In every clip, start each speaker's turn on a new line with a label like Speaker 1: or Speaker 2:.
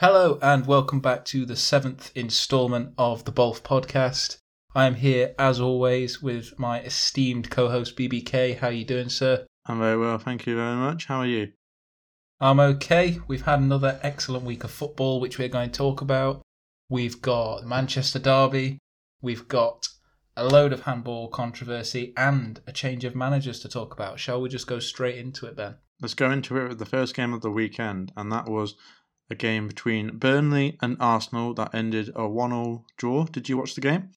Speaker 1: Hello and welcome back to the seventh instalment of the Bolf podcast. I am here as always with my esteemed co-host BBK. How are you doing, sir?
Speaker 2: I'm very well, thank you very much. How are you?
Speaker 1: I'm okay. We've had another excellent week of football, which we're going to talk about. We've got Manchester Derby. We've got a load of handball controversy and a change of managers to talk about. Shall we just go straight into it, then?
Speaker 2: Let's go into it with the first game of the weekend, and that was a game between Burnley and Arsenal that ended a one-all draw. Did you watch the game?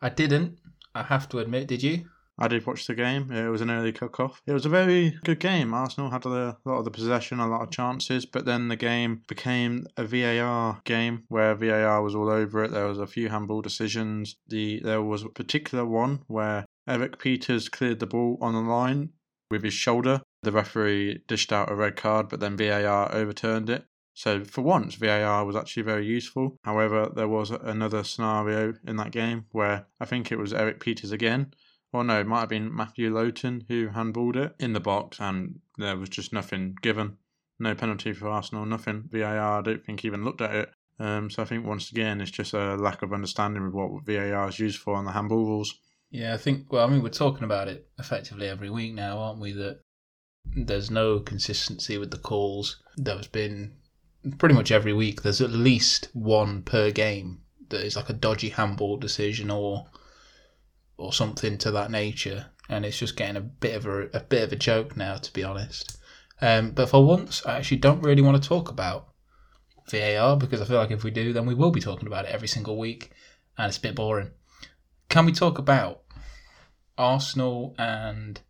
Speaker 1: I didn't. I have to admit. Did you?
Speaker 2: I did watch the game. Uh, it was an early cook-off. It was a very good game. Arsenal had a lot of the possession, a lot of chances, but then the game became a VAR game where VAR was all over it. There was a few handball decisions. The there was a particular one where Erik Pieters cleared the ball on the line with his shoulder. The referee dished out a red card, but then VAR overturned it. So for once, VAR was actually very useful. However, there was another scenario in that game where I think it was Erik Pieters again. Well, no, it might have been Matthew Lowton who handballed it in the box, and there was just nothing given. No penalty for Arsenal, nothing. VAR, I don't think even looked at it. Um, so I think once again, it's just a lack of understanding of what VAR is used for on the handball rules.
Speaker 1: Yeah, I think. Well, I mean, we're talking about it effectively every week now, aren't we? That there's no consistency with the calls. There's been pretty much every week. There's at least one per game that is like a dodgy handball decision or or something to that nature, and it's just getting a bit of a, a bit of a joke now, to be honest. Um, but for once, I actually don't really want to talk about VAR because I feel like if we do, then we will be talking about it every single week, and it's a bit boring. Can we talk about Arsenal and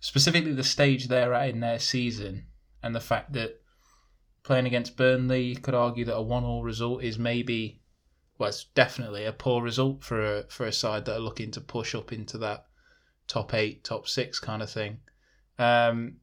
Speaker 1: specifically the stage they're at in their season and the fact that playing against Burnley, you could argue that a one-all result is maybe, well, it's definitely a poor result for a, for a side that are looking to push up into that top eight, top six kind of thing. Um,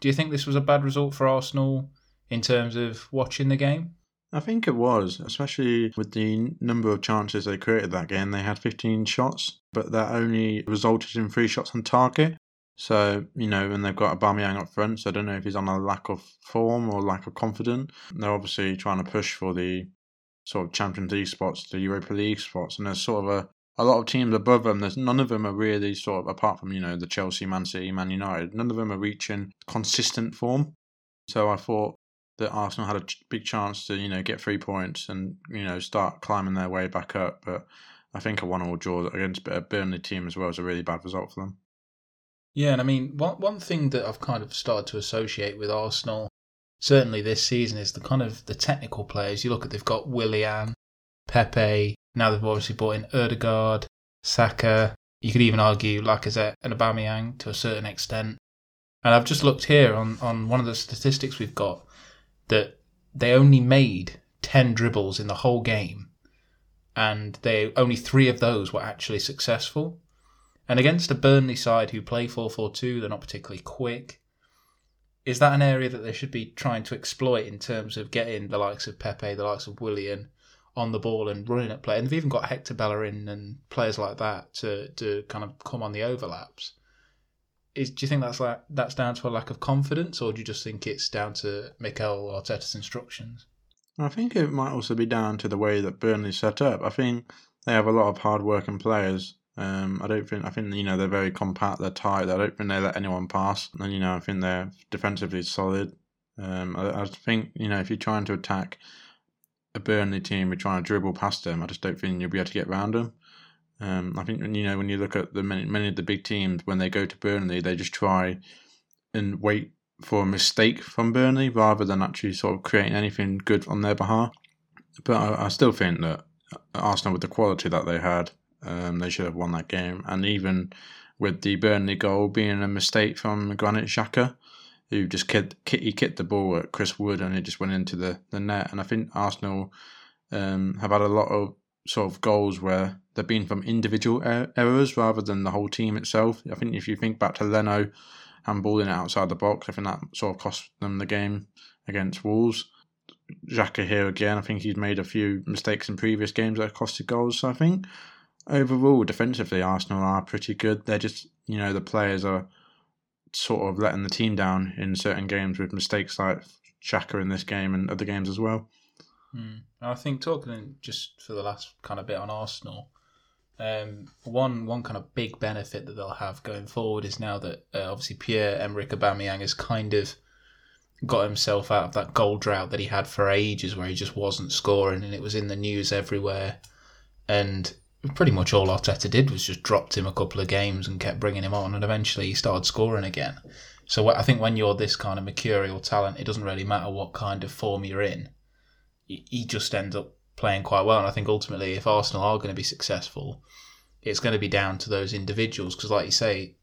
Speaker 1: do you think this was a bad result for Arsenal in terms of watching the game?
Speaker 2: I think it was, especially with the number of chances they created that game. They had 15 shots, but that only resulted in three shots on target. So, you know, and they've got Aubameyang up front, so I don't know if he's on a lack of form or lack of confidence. They're obviously trying to push for the sort of Champions League spots, the Europa League spots, and there's sort of a, a lot of teams above them. There's none of them are really sort of apart from, you know, the Chelsea, Man City, Man United, none of them are reaching consistent form. So I thought that Arsenal had a big chance to, you know, get three points and, you know, start climbing their way back up. But I think a one all draw against a Burnley team as well is a really bad result for them.
Speaker 1: Yeah, and I mean, one one thing that I've kind of started to associate with Arsenal, certainly this season, is the kind of the technical players. You look at they've got Willian, Pepe. Now they've obviously brought in Odegaard, Saka. You could even argue Lacazette and Aubameyang to a certain extent. And I've just looked here on on one of the statistics we've got that they only made ten dribbles in the whole game, and they only three of those were actually successful. And against a Burnley side who play 4 4 2, they're not particularly quick. Is that an area that they should be trying to exploit in terms of getting the likes of Pepe, the likes of Willian on the ball and running at play? And they've even got Hector Bellerin and players like that to, to kind of come on the overlaps. Is, do you think that's like that's down to a lack of confidence, or do you just think it's down to Mikel Arteta's instructions?
Speaker 2: I think it might also be down to the way that Burnley's set up. I think they have a lot of hard-working players um, I don't think I think you know they're very compact. They're tight. I don't think they let anyone pass. And you know I think they're defensively solid. Um, I, I, think you know if you're trying to attack a Burnley team, you're trying to dribble past them. I just don't think you'll be able to get around them. Um, I think you know when you look at the many, many of the big teams when they go to Burnley, they just try and wait for a mistake from Burnley rather than actually sort of creating anything good on their behalf. But I, I still think that Arsenal, with the quality that they had, um, they should have won that game. And even with the Burnley goal being a mistake from Granit Xhaka, who just kit, he kicked the ball at Chris Wood and it just went into the, the net. And I think Arsenal um, have had a lot of sort of goals where they've been from individual er- errors rather than the whole team itself. I think if you think back to Leno handballing it outside the box, I think that sort of cost them the game against Wolves. Xhaka here again, I think he's made a few mistakes in previous games that costed goals. So I think overall, defensively, Arsenal are pretty good. They're just, you know, the players are sort of letting the team down in certain games with mistakes like Xhaka in this game and other games as well.
Speaker 1: Mm. I think talking just for the last kind of bit on Arsenal, um, one one kind of big benefit that they'll have going forward is now that uh, obviously Pierre Emerick Aubameyang has kind of got himself out of that goal drought that he had for ages, where he just wasn't scoring, and it was in the news everywhere. And pretty much all Arteta did was just dropped him a couple of games and kept bringing him on, and eventually he started scoring again. So I think when you're this kind of mercurial talent, it doesn't really matter what kind of form you're in. He just ends up playing quite well, and I think ultimately, if Arsenal are going to be successful, it's going to be down to those individuals because, like you say,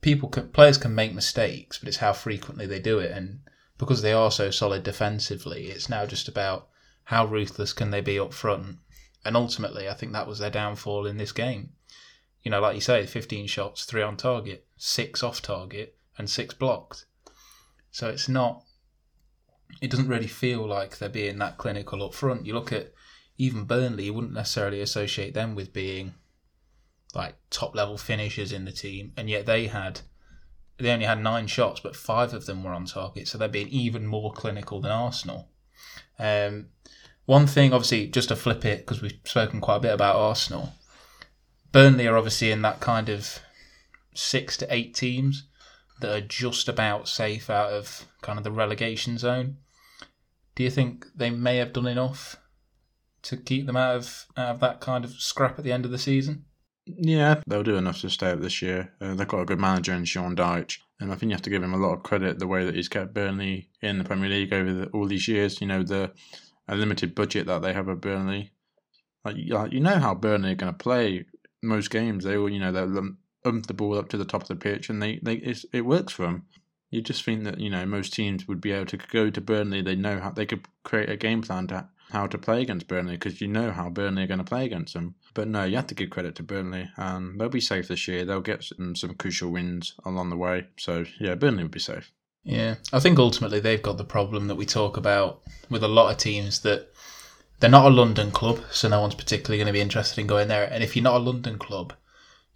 Speaker 1: people can, players can make mistakes, but it's how frequently they do it, and because they are so solid defensively, it's now just about how ruthless can they be up front and ultimately, I think that was their downfall in this game. You know, like you say, 15 shots, three on target, six off target, and six blocked. So it's not, it doesn't really feel like they're being that clinical up front. You look at even Burnley, you wouldn't necessarily associate them with being like top level finishers in the team, and yet they had they only had nine shots, but five of them were on target, so they're being even more clinical than Arsenal. Um, one thing, obviously, just to flip it, because we've spoken quite a bit about Arsenal, Burnley are obviously in that kind of six to eight teams that are just about safe out of kind of the relegation zone. Do you think they may have done enough to keep them out of out of that kind of scrap at the end of the season?
Speaker 2: Yeah, they'll do enough to stay up this year. Uh, they've got a good manager in Sean Dyche, and I think you have to give him a lot of credit the way that he's kept Burnley in the Premier League over the, all these years. You know the a limited budget that they have at Burnley. Like, you know how Burnley are going to play most games. They all, you know, they'll ump the ball up to the top of the pitch, and they, they it works for them. You just think that you know most teams would be able to go to Burnley. They know how they could create a game plan to how to play against Burnley because you know how Burnley are going to play against them. But no, you have to give credit to Burnley, and they'll be safe this year. They'll get some, some crucial wins along the way. So yeah, Burnley will be safe.
Speaker 1: Yeah, I think ultimately they've got the problem that we talk about with a lot of teams that they're not a London club, so no one's particularly going to be interested in going there. And if you're not a London club,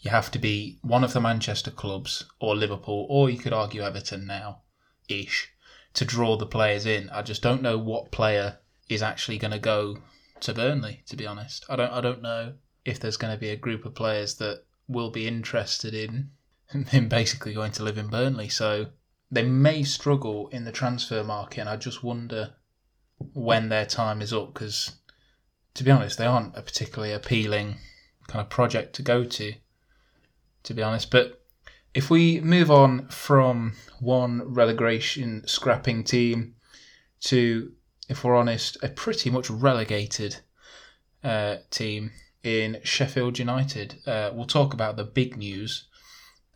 Speaker 1: you have to be one of the Manchester clubs or Liverpool, or you could argue Everton now, ish, to draw the players in. I just don't know what player is actually going to go to Burnley. To be honest, I don't. I don't know if there's going to be a group of players that will be interested in in basically going to live in Burnley. So they may struggle in the transfer market, and I just wonder when their time is up because, to be honest, they aren't a particularly appealing kind of project to go to, to be honest. But if we move on from one relegation scrapping team to, if we're honest, a pretty much relegated uh, team in Sheffield United, uh, we'll talk about the big news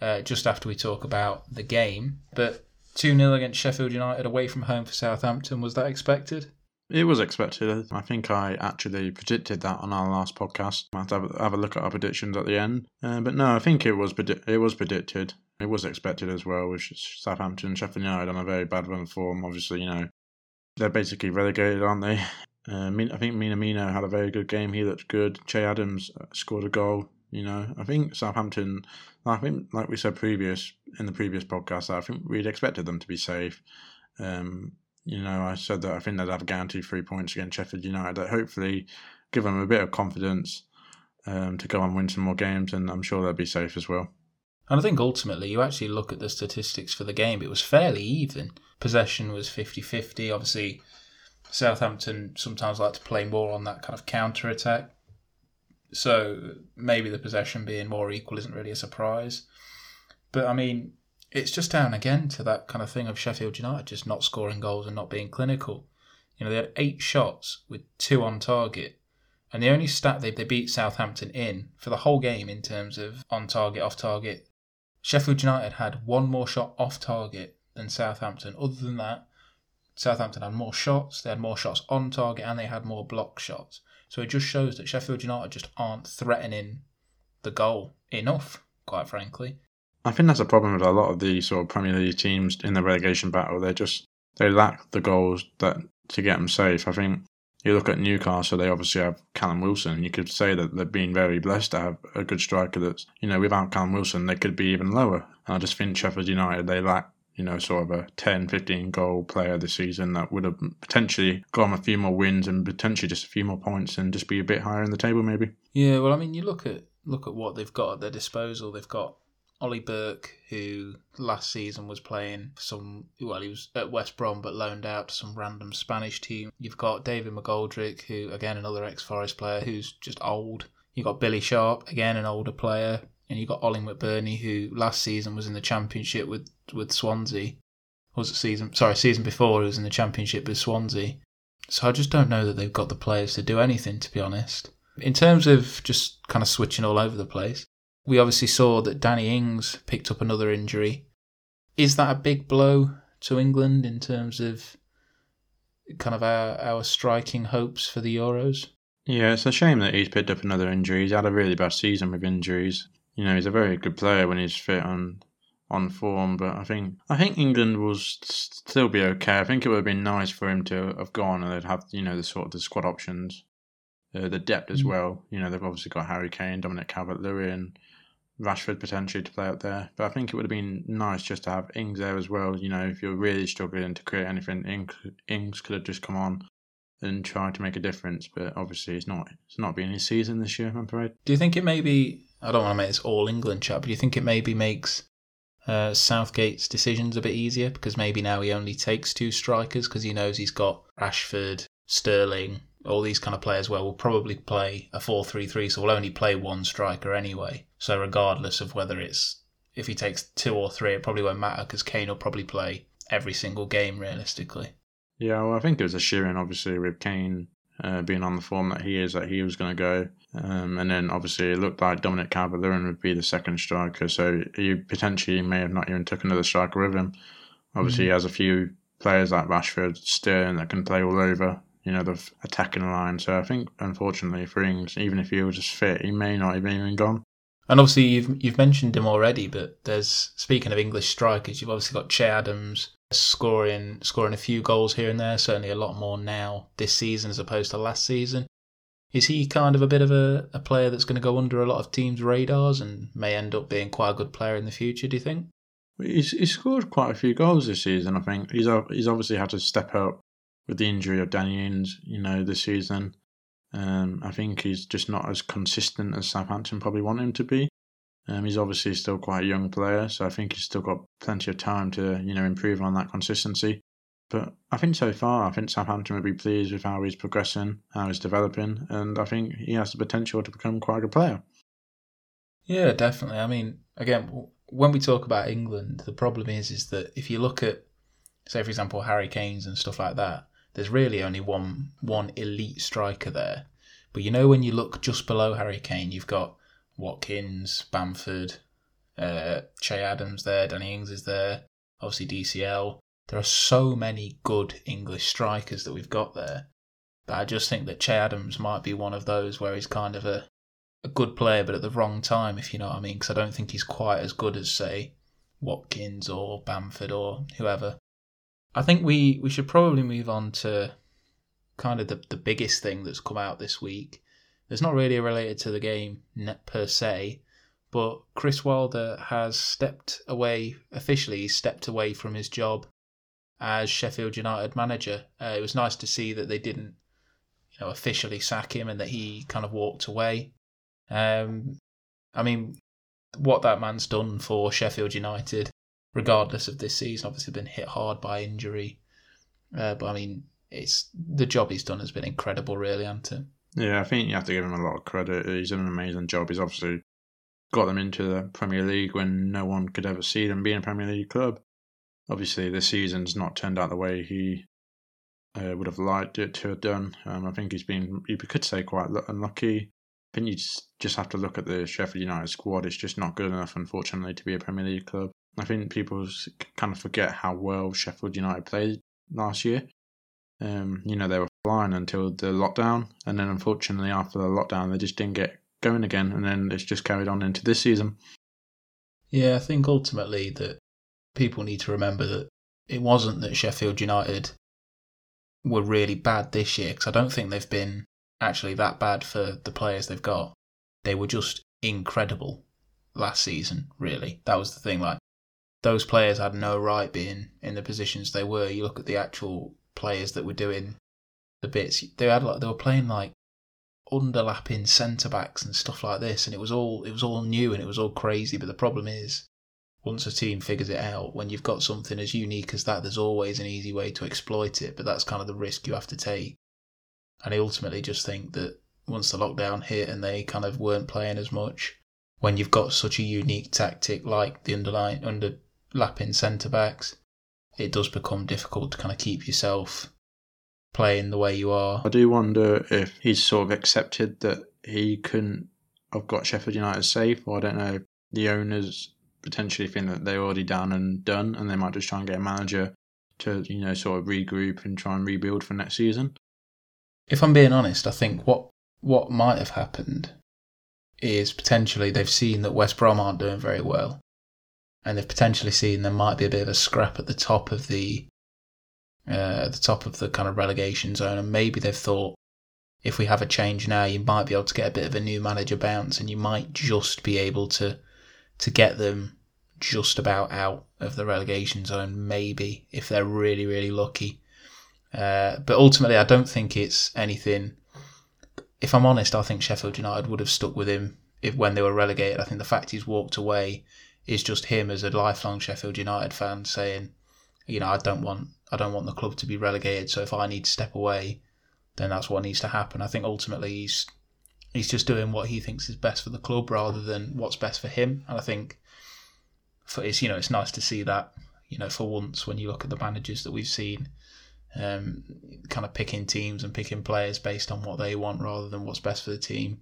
Speaker 1: uh, just after we talk about the game. But 2 0 against Sheffield United away from home for Southampton, was that expected?
Speaker 2: It was expected. I think I actually predicted that on our last podcast. I have to have, have a look at our predictions at the end. Uh, but no, I think it was predi- it was predicted. It was expected as well, which is Southampton, Sheffield United on a very bad run form. Obviously, you know, they're basically relegated, aren't they? Uh, I think Mina Minamino had a very good game. He looked good. Che Adams uh, scored a goal. You know, I think Southampton I think, like we said previous in the previous podcast, I think we'd expected them to be safe. Um, you know, I said that I think they'd have guaranteed three points against Sheffield United. That hopefully give them a bit of confidence um, to go and win some more games, and I'm sure they'll be safe as well.
Speaker 1: And I think ultimately, you actually look at the statistics for the game, it was fairly even. Possession was 50 50. Obviously, Southampton sometimes like to play more on that kind of counter attack. So maybe the possession being more equal isn't really a surprise. But I mean, it's just down again to that kind of thing of Sheffield United just not scoring goals and not being clinical. You know, they had eight shots with two on target. And the only stat they, they beat Southampton in for the whole game in terms of on target, off target, Sheffield United had one more shot off target than Southampton. Other than that, Southampton had more shots, they had more shots on target, and they had more block shots. So it just shows that Sheffield United just aren't threatening the goal enough, quite frankly.
Speaker 2: I think that's a problem with a lot of the sort of Premier League teams in the relegation battle. They just they lack the goals that to get them safe. I think you look at Newcastle; they obviously have Callum Wilson. You could say that they've been very blessed to have a good striker. That's you know without Callum Wilson, they could be even lower. And I just think Sheffield United they lack you know, sort of a 10, 15 goal player this season that would have potentially got him a few more wins and potentially just a few more points and just be a bit higher in the table, maybe.
Speaker 1: Yeah, well, I mean, you look at look at what they've got at their disposal. They've got Ollie Burke, who last season was playing for some, well, he was at West Brom but loaned out to some random Spanish team. You've got David McGoldrick, who, again, another ex Forest player who's just old. You've got Billy Sharp, again, an older player. And you've got Ollie McBurnie, who last season was in the Championship with, with Swansea. Or was it season? Sorry, season before he was in the Championship with Swansea. So I just don't know that they've got the players to do anything, to be honest. In terms of just kind of switching all over the place, we obviously saw that Danny Ings picked up another injury. Is that a big blow to England in terms of kind of our, our striking hopes for the Euros?
Speaker 2: Yeah, it's a shame that he's picked up another injury. He's had a really bad season with injuries. You know, he's a very good player when he's fit and on form, but I think I think England will still be okay. I think it would have been nice for him to have gone and they'd have you know the sort of the squad options, uh, the depth as mm. well. You know, they've obviously got Harry Kane, Dominic Calvert-Lewin, Rashford potentially to play up there. But I think it would have been nice just to have Ings there as well. You know, if you're really struggling to create anything, Ings, Ings could have just come on and tried to make a difference. But obviously, it's not it's not been his season this year. I'm afraid.
Speaker 1: Do you think it maybe? I don't want to make this all England chat, but do you think it maybe makes uh, Southgate's decisions a bit easier because maybe now he only takes two strikers because he knows he's got Rashford, Sterling, all these kind of players where we'll probably play a 4-3-3 so we'll only play one striker anyway. So regardless of whether it's if he takes two or three it probably won't matter because Kane will probably play every single game realistically.
Speaker 2: Yeah well I think it was a shearing obviously with Kane uh, being on the form that he is that he was going to go um, and then obviously it looked like Dominic Calvert-Lewin would be the second striker so he potentially may have not even took another striker with him obviously mm-hmm. he has a few players like Rashford, Stern that can play all over you know, the attacking line. So I think, unfortunately, for Ings, even if he was just fit, he may not have even gone.
Speaker 1: And obviously, you've you've mentioned him already, but there's speaking of English strikers, you've obviously got Che Adams scoring scoring a few goals here and there. Certainly, a lot more now this season as opposed to last season. Is he kind of a bit of a, a player that's going to go under a lot of teams' radars and may end up being quite a good player in the future? Do you think?
Speaker 2: He's, he's scored quite a few goals this season. I think he's he's obviously had to step up with the injury of Danny Ings, you know, this season. Um, I think he's just not as consistent as Southampton probably want him to be. Um, he's obviously still quite a young player, so I think he's still got plenty of time to, you know, improve on that consistency. But I think so far, I think Southampton would be pleased with how he's progressing, how he's developing, and I think he has the potential to become quite a good player.
Speaker 1: Yeah, definitely. I mean, again, when we talk about England, the problem is is that if you look at, say, for example, Harry Kane's and stuff like that, there's really only one one elite striker there. But you know when you look just below Harry Kane, you've got Watkins, Bamford, uh, Che Adams there, Danny Ings is there, obviously DCL. There are so many good English strikers that we've got there. But I just think that Che Adams might be one of those where he's kind of a, a good player, but at the wrong time, if you know what I mean. Because I don't think he's quite as good as, say, Watkins or Bamford or whoever. I think we, we should probably move on to kind of the, the biggest thing that's come out this week. It's not really related to the game per se, but Chris Wilder has stepped away, officially stepped away from his job as Sheffield United manager. Uh, it was nice to see that they didn't, you know, officially sack him and that he kind of walked away. Um, I mean, what that man's done for Sheffield United regardless of this season. Obviously, been hit hard by injury, uh, but I mean, it's the job he's done has been incredible, really, hasn't it?
Speaker 2: Yeah, I think you have to give him a lot of credit. He's done an amazing job. He's obviously got them into the Premier League when no one could ever see them being a Premier League club. Obviously, the season's not turned out the way he uh, would have liked it to have done. Um, I think he's been, you could say, quite unlucky. I think you just, just have to look at the Sheffield United squad. It's just not good enough, unfortunately, to be a Premier League club. I think people kind of forget how well Sheffield United played last year. Um, you know, they were flying until the lockdown, and then unfortunately after the lockdown, they just didn't get going again, and then it's just carried on into this season.
Speaker 1: Yeah, I think ultimately that people need to remember that it wasn't that Sheffield United were really bad this year, because I don't think they've been actually that bad for the players they've got. They were just incredible last season, really. That was the thing. Like, those players had no right being in the positions they were. You look at the actual players that were doing the bits. They had like they were playing like underlapping centre backs and stuff like this, and it was all it was all new and it was all crazy. But the problem is, once a team figures it out, when you've got something as unique as that, there's always an easy way to exploit it. But that's kind of the risk you have to take. And I ultimately just think that once the lockdown hit and they kind of weren't playing as much, when you've got such a unique tactic like the underlying underlapping centre backs, it does become difficult to kind of keep yourself playing the way you are.
Speaker 2: I do wonder if he's sort of accepted that he couldn't have got Sheffield United safe, or I don't know, the owners potentially think that they're already down and done, and they might just try and get a manager to, you know, sort of regroup and try and rebuild for next season.
Speaker 1: If I'm being honest, I think what what might have happened is potentially they've seen that West Brom aren't doing very well, and they've potentially seen there might be a bit of a scrap at the top of the uh, at the top of the kind of relegation zone, and maybe they've thought if we have a change now, you might be able to get a bit of a new manager bounce, and you might just be able to to get them just about out of the relegation zone, maybe if they're really really lucky. Uh, but ultimately, I don't think it's anything. If I'm honest, I think Sheffield United would have stuck with him if when they were relegated. I think the fact he's walked away is just him as a lifelong Sheffield United fan saying, you know, I don't want I don't want the club to be relegated. So if I need to step away, then that's what needs to happen. I think ultimately he's he's just doing what he thinks is best for the club rather than what's best for him. And I think for it's you know it's nice to see that you know for once when you look at the managers that we've seen, um, kind of picking teams and picking players based on what they want rather than what's best for the team.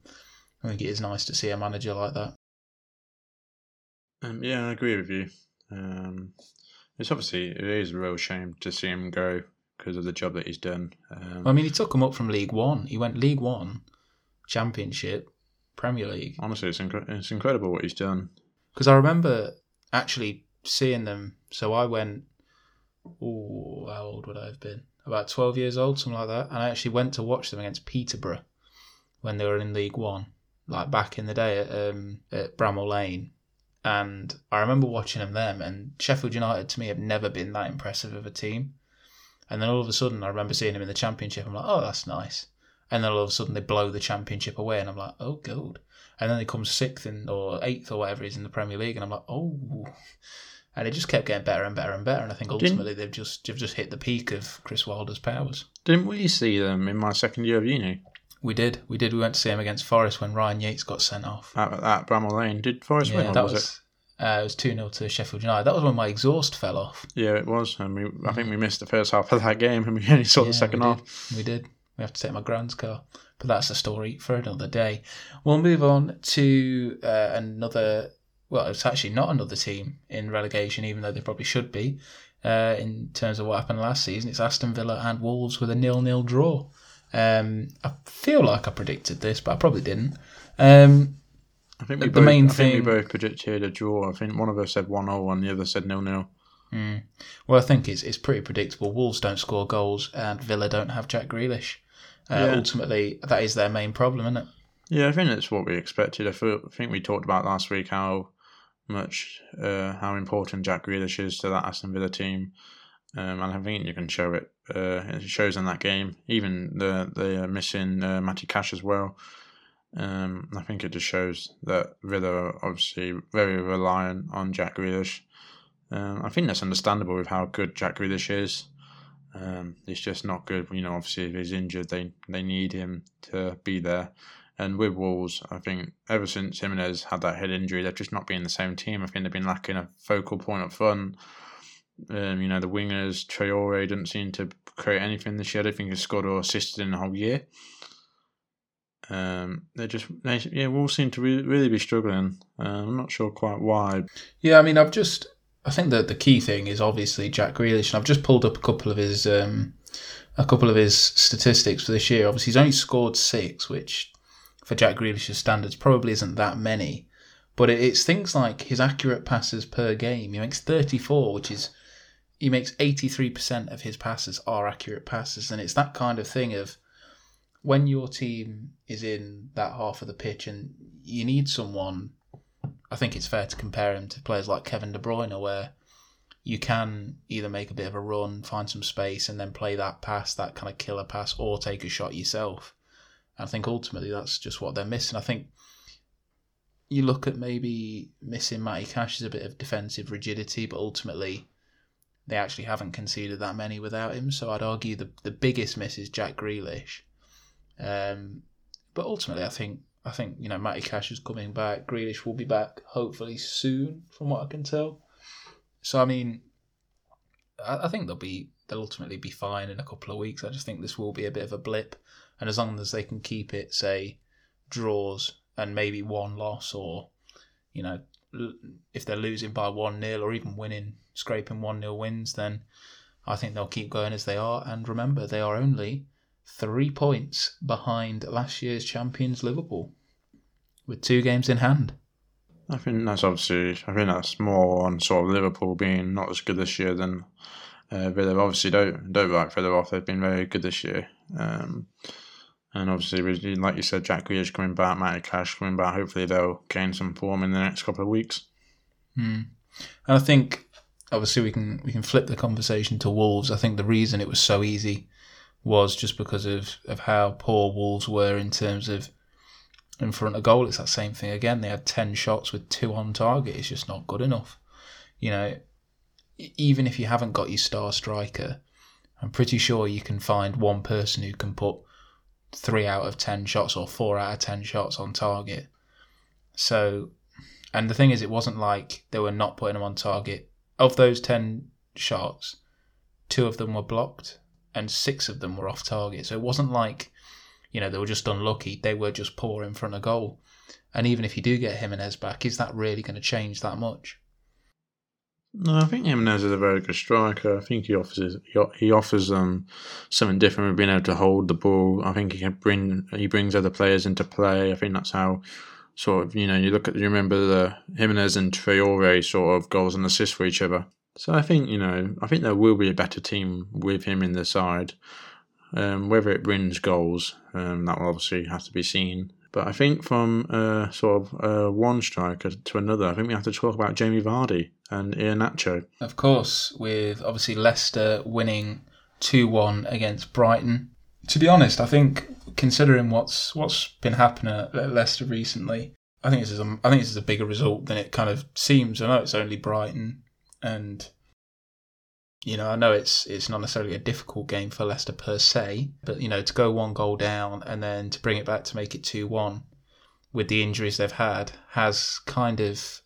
Speaker 1: I think it is nice to see a manager like that.
Speaker 2: Um, yeah, I agree with you. Um, it's obviously it is a real shame to see him go because of the job that he's done. Um,
Speaker 1: I mean, he took him up from League One. He went League One, Championship, Premier League.
Speaker 2: Honestly, it's, inc- it's incredible what he's done.
Speaker 1: Because I remember actually seeing them. So I went. Oh, how old would I have been? About twelve years old, something like that. And I actually went to watch them against Peterborough when they were in League One, like back in the day at, um, at Bramall Lane and I remember watching them then, and Sheffield United to me have never been that impressive of a team. And then all of a sudden, I remember seeing them in the Championship. I'm like, oh, that's nice. And then all of a sudden, they blow the Championship away, and I'm like, oh, good. And then they come sixth in, or eighth or whatever it is in the Premier League, and I'm like, oh. And it just kept getting better and better and better. And I think ultimately didn't, they've just they've just hit the peak of Chris Wilder's powers.
Speaker 2: Didn't we see them in my second year of uni?
Speaker 1: We did. We did. We went to see him against Forest when Ryan Yates got sent off.
Speaker 2: At, at Bramall Lane. Did Forest
Speaker 1: yeah,
Speaker 2: win or
Speaker 1: that
Speaker 2: was,
Speaker 1: was, it? Uh, it was 2 0 to Sheffield United. That was when my exhaust fell off.
Speaker 2: Yeah, it was. And we, I think we missed the first half of that game and we only saw
Speaker 1: Yeah,
Speaker 2: the second
Speaker 1: we
Speaker 2: half.
Speaker 1: We did. We have to take my grand's car. But that's a story for another day. We'll move on to uh, another. Well, it's actually not another team in relegation, even though they probably should be. Uh, in terms of what happened last season, it's Aston Villa and Wolves with a nil-nil draw. Um, I feel like I predicted this, but I probably didn't. Um,
Speaker 2: I think we
Speaker 1: The
Speaker 2: both,
Speaker 1: main
Speaker 2: I think we both predicted a draw. I think one of us said 1 0 and the other said 0 0.
Speaker 1: Mm. Well, I think it's it's pretty predictable. Wolves don't score goals, and Villa don't have Jack Grealish. Uh,
Speaker 2: Yeah.
Speaker 1: Ultimately, that is their main problem, isn't it?
Speaker 2: Yeah, I think that's what we expected. I, feel, I think we talked about last week how much, uh, how important Jack Grealish is to that Aston Villa team. Um, and I think you can show it. Uh, it shows in that game. Even the the uh, missing uh, Matty Cash as well. Um, I think it just shows that Villa are obviously very reliant on Jack Grealish. Um, I think that's understandable with how good Jack Grealish is. Um, he's just not good. You know, obviously if he's injured, they they need him to be there. And with Wolves, I think ever since Jimenez had that head injury, they've just not been the same team. I think they've been lacking a focal point up front. Um, you know, the wingers, Traore didn't seem to create anything this year. I don't think he scored or assisted in the whole year. Um, they just, they, yeah, Wolves seem to re- really be struggling. Uh, I'm not sure quite why.
Speaker 1: Yeah, I mean, I've just. I think that the key thing is obviously Jack Grealish, and I've just pulled up a couple of his um, a couple of his statistics for this year. Obviously, he's only scored six, which for Jack Grealish's standards probably isn't that many. But it's things like his accurate passes per game. He makes thirty four, which is he makes eighty three percent of his passes are accurate passes, and it's that kind of thing of when your team is in that half of the pitch and you need someone I think it's fair to compare him to players like Kevin De Bruyne, where you can either make a bit of a run, find some space, and then play that pass, that kind of killer pass, or take a shot yourself. And I think ultimately that's just what they're missing. I think you look at maybe missing Matty Cash as a bit of defensive rigidity, but ultimately they actually haven't conceded that many without him. So I'd argue the the biggest miss is Jack Grealish. Um, but ultimately, I think I think you know Matty Cash is coming back. Grealish will be back hopefully soon, from what I can tell. So I mean, I, I think they'll be they'll ultimately be fine in a couple of weeks. I just think this will be a bit of a blip, and as long as they can keep it, say, draws and maybe one loss, or you know, if they're losing by one nil or even winning, scraping one 0 wins, then I think they'll keep going as they are. And remember, they are only three points behind last year's champions Liverpool, with two games in hand.
Speaker 2: I think that's obviously. I think that's more on sort of Liverpool being not as good this year than uh, Villa. Obviously, don't don't write Villa off. They've been very good this year. Um, and obviously, like you said, Jack Grealish coming back, Matty Cash coming back. Hopefully, they'll gain some form in the next couple of weeks.
Speaker 1: Hmm. And I think, obviously, we can we can flip the conversation to Wolves. I think the reason it was so easy was just because of, of how poor Wolves were in terms of in front of goal. It's that same thing again. They had 10 shots with two on target. It's just not good enough. You know, even if you haven't got your star striker, I'm pretty sure you can find one person who can put three out of 10 shots or four out of 10 shots on target. So, and the thing is, it wasn't like they were not putting them on target. Of those 10 shots, two of them were blocked and six of them were off target. So it wasn't like you know, they were just unlucky. They were just poor in front of goal. And even if you do get Jimenez back, is that really going to change that much?
Speaker 2: No, I think Jimenez is a very good striker. I think he offers he offers um something different with being able to hold the ball. I think he can bring he brings other players into play. I think that's how sort of you know you look at you remember the Jimenez and Traore sort of goals and assists for each other. So I think you know I think there will be a better team with him in the side. Um, whether it brings goals, um, that will obviously have to be seen. But I think from uh, sort of uh, one striker to another, I think we have to talk about Jamie Vardy and Iheanacho.
Speaker 1: Of course, with obviously Leicester winning 2 1 against Brighton. To be honest, I think considering what's what's been happening at Leicester recently, I think this is a, I think this is a bigger result than it kind of seems. I know it's only Brighton, and you know, I know it's it's not necessarily a difficult game for Leicester per se, but you know, to go one goal down and then to bring it back to make it two one, with the injuries they've had, has kind of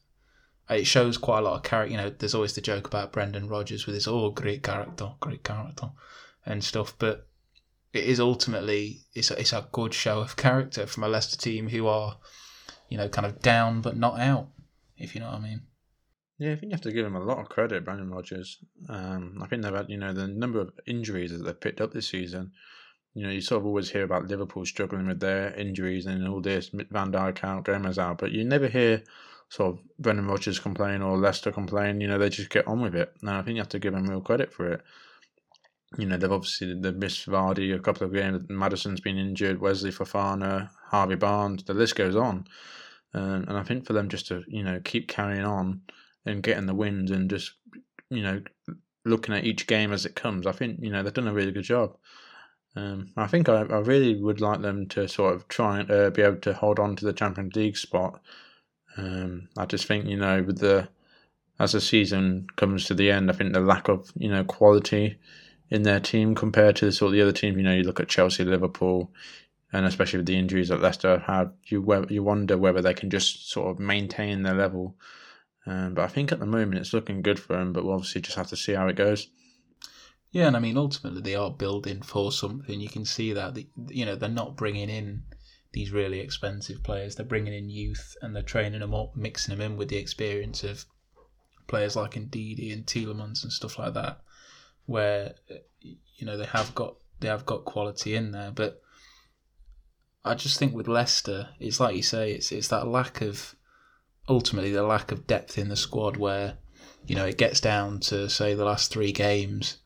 Speaker 1: it shows quite a lot of character. You know, there's always the joke about Brendan Rodgers with his oh great character, great character, and stuff, but it is ultimately it's a, it's a good show of character from a Leicester team who are, you know, kind of down but not out, if you know what I mean.
Speaker 2: Yeah, I think you have to give him a lot of credit, Brendan Rodgers. Um, I think they've had, you know, the number of injuries that they've picked up this season. You know, you sort of always hear about Liverpool struggling with their injuries and all this, Van Dijk out, Gomez out, but you never hear sort of Brendan Rodgers complain or Leicester complain. You know, they just get on with it. And I think you have to give them real credit for it. You know, they've obviously they've missed Vardy a couple of games. Maddison's been injured. Wesley Fofana, Harvey Barnes. The list goes on. Um, and I think for them just to you know keep carrying on and getting the wins and just you know looking at each game as it comes. I think you know they've done a really good job. Um, I think I, I really would like them to sort of try and uh, be able to hold on to the Champions League spot. Um, I just think you know with the as the season comes to the end, I think the lack of you know quality in their team compared to sort of the other teams. You know, you look at Chelsea, Liverpool, and especially with the injuries that Leicester have, you you wonder whether they can just sort of maintain their level um, but I think at the moment it's looking good for them, but we'll obviously just have to see how it goes.
Speaker 1: Yeah, and I mean, ultimately they are building for something. You can see that, you know, they're not bringing in these really expensive players. They're bringing in youth and they're training them up, mixing them in with the experience of players like Ndidi and Tielemans and stuff like that, where you know they have got they have got quality in there. But I just think with Leicester, it's like you say, it's it's that lack of ultimately the lack of depth in the squad where you know it gets down to say the last three games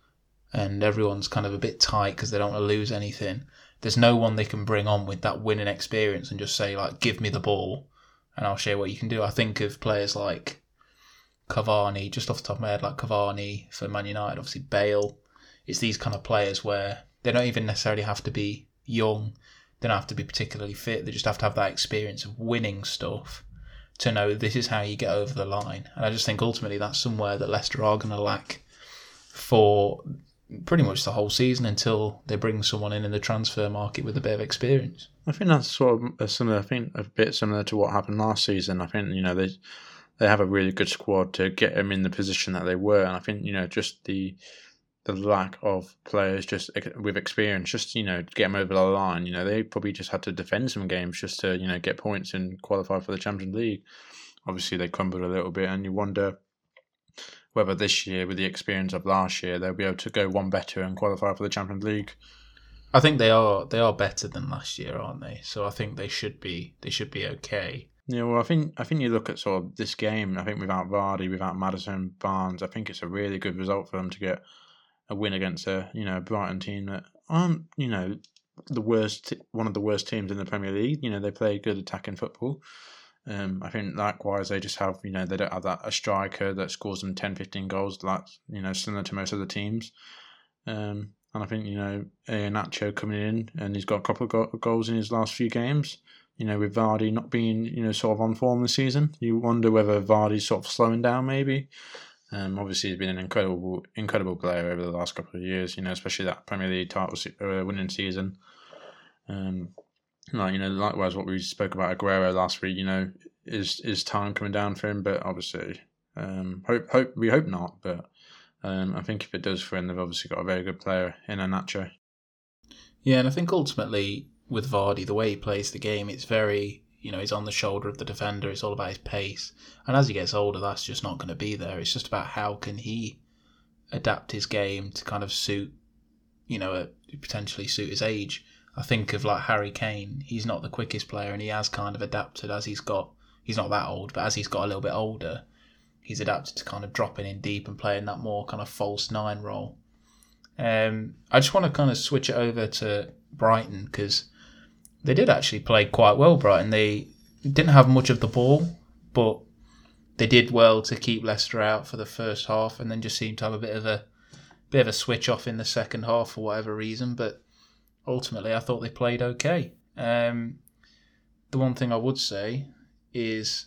Speaker 1: and everyone's kind of a bit tight because they don't want to lose anything there's no one they can bring on with that winning experience and just say like give me the ball and I'll show you what you can do I think of players like Cavani, just off the top of my head, like Cavani for Man United, obviously Bale. It's these kind of players where they don't even necessarily have to be young, they don't have to be particularly fit, they just have to have that experience of winning stuff to know this is how you get over the line. And I just think ultimately that's somewhere that Leicester are going to lack for pretty much the whole season until they bring someone in in the transfer market with a bit of experience.
Speaker 2: I think that's sort of a similar. I think a bit similar to what happened last season. I think you know they they have a really good squad to get them in the position that they were, and I think you know just the the lack of players just with experience, just you know get them over the line. You know they probably just had to defend some games just to you know get points and qualify for the Champions League. Obviously they crumbled a little bit, and you wonder whether this year, with the experience of last year, they'll be able to go one better and qualify for the Champions League.
Speaker 1: I think they are they are better than last year, aren't they? So I think they should be they should be okay.
Speaker 2: Yeah, well, I think I think you look at sort of this game. I think without Vardy, without Maddison Barnes, I think it's a really good result for them to get a win against a you know a Brighton team that aren't you know the worst one of the worst teams in the Premier League. You know they play good attacking football. Um, I think likewise they just have you know they don't have that a striker that scores them 10, 15 goals like you know similar to most other teams. Um, and I think you know Nacho coming in and he's got a couple of goals in his last few games. You know with Vardy not being you know sort of on form this season, you wonder whether Vardy's sort of slowing down maybe. Um, obviously, he's been an incredible, incredible player over the last couple of years. You know, especially that Premier League title uh, winning season. Um, like you know, likewise, what we spoke about Aguero last week. You know, is is time coming down for him? But obviously, um, hope hope we hope not. But um, I think if it does for him, they've obviously got a very good player in Iheanacho.
Speaker 1: Yeah, and I think ultimately with Vardy, the way he plays the game, it's very you know, he's on the shoulder of the defender. It's all about his pace. And as he gets older, that's just not going to be there. It's just about how can he adapt his game to kind of suit, you know, a, potentially suit his age. I think of like Harry Kane. He's not the quickest player, and he has kind of adapted as he's got. He's not that old, but as he's got a little bit older, he's adapted to kind of dropping in deep and playing that more kind of false nine role. Um, I just want to kind of switch it over to Brighton because they did actually play quite well, Brighton. They didn't have much of the ball, but they did well to keep Leicester out for the first half, and then just seemed to have a bit of a bit of a switch off in the second half for whatever reason. But ultimately, I thought they played okay. Um, the one thing I would say is,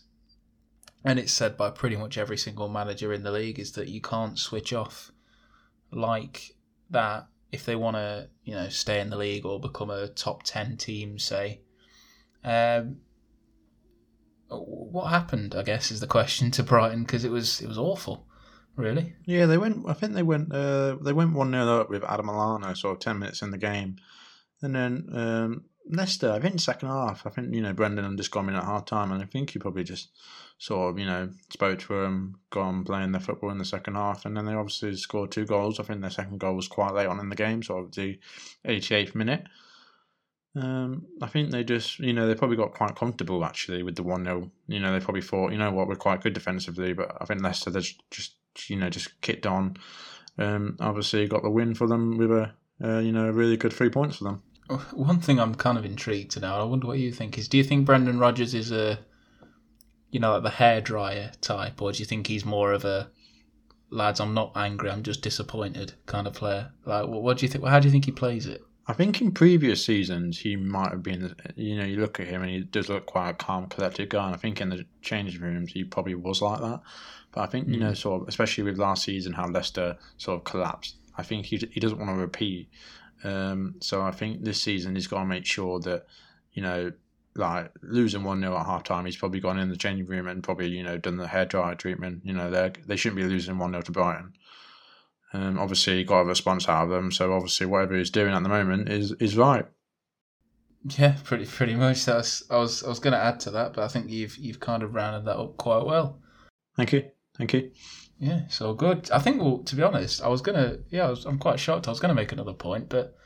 Speaker 1: and it's said by pretty much every single manager in the league, is that you can't switch off like that if they want to, you know, stay in the league or become a top ten team, say. Um, what happened? I guess is the question to Brighton because it was it was awful, really.
Speaker 2: Yeah, they went. I think they went. Uh, they went one 0 up with Adam Lallana, sort of ten minutes in the game, and then um, Leicester. I think second half. I think you know Brendan had just gone in at half time, and I think he probably just sort of, you know, spoke to them, gone playing their football in the second half, and then they obviously scored two goals. I think their second goal was quite late on in the game, so the 88th minute. Um, I think they just, you know, they probably got quite comfortable actually with the 1 0. You know, they probably thought, you know what, we're quite good defensively, but I think Leicester just, just you know, just kicked on. Um, obviously, got the win for them with a, uh, you know, really good three points for them.
Speaker 1: One thing I'm kind of intrigued to know, I wonder what you think, is do you think Brendan Rodgers is a you know, like the hairdryer type, or do you think he's more of a lads, I'm not angry, I'm just disappointed kind of player? Like, what, do you think? How do you think he plays it?
Speaker 2: I think in previous seasons he might have been, you know, you look at him and he does look quite a calm, collected guy. And I think in the changing rooms he probably was like that. But I think, mm. you know, mm. sort of, especially with last season, how Leicester sort of collapsed, I think he, he doesn't want to repeat. Um, so I think this season he's got to make sure that, you know, like losing one 0 at half time, he's probably gone in the changing room and probably you know done the hair dryer treatment. You know they they shouldn't be losing one 0 to Brighton. Um, obviously, he got a response out of them, so obviously whatever he's doing at the moment is is right.
Speaker 1: Yeah, pretty pretty much. That's I was I was going to add to that, but I think you've you've kind of rounded that up quite well.
Speaker 2: Thank you, thank you.
Speaker 1: Yeah, so good. I think, well, to be honest, I was gonna. Yeah, I was, I'm quite shocked. I was gonna make another point, but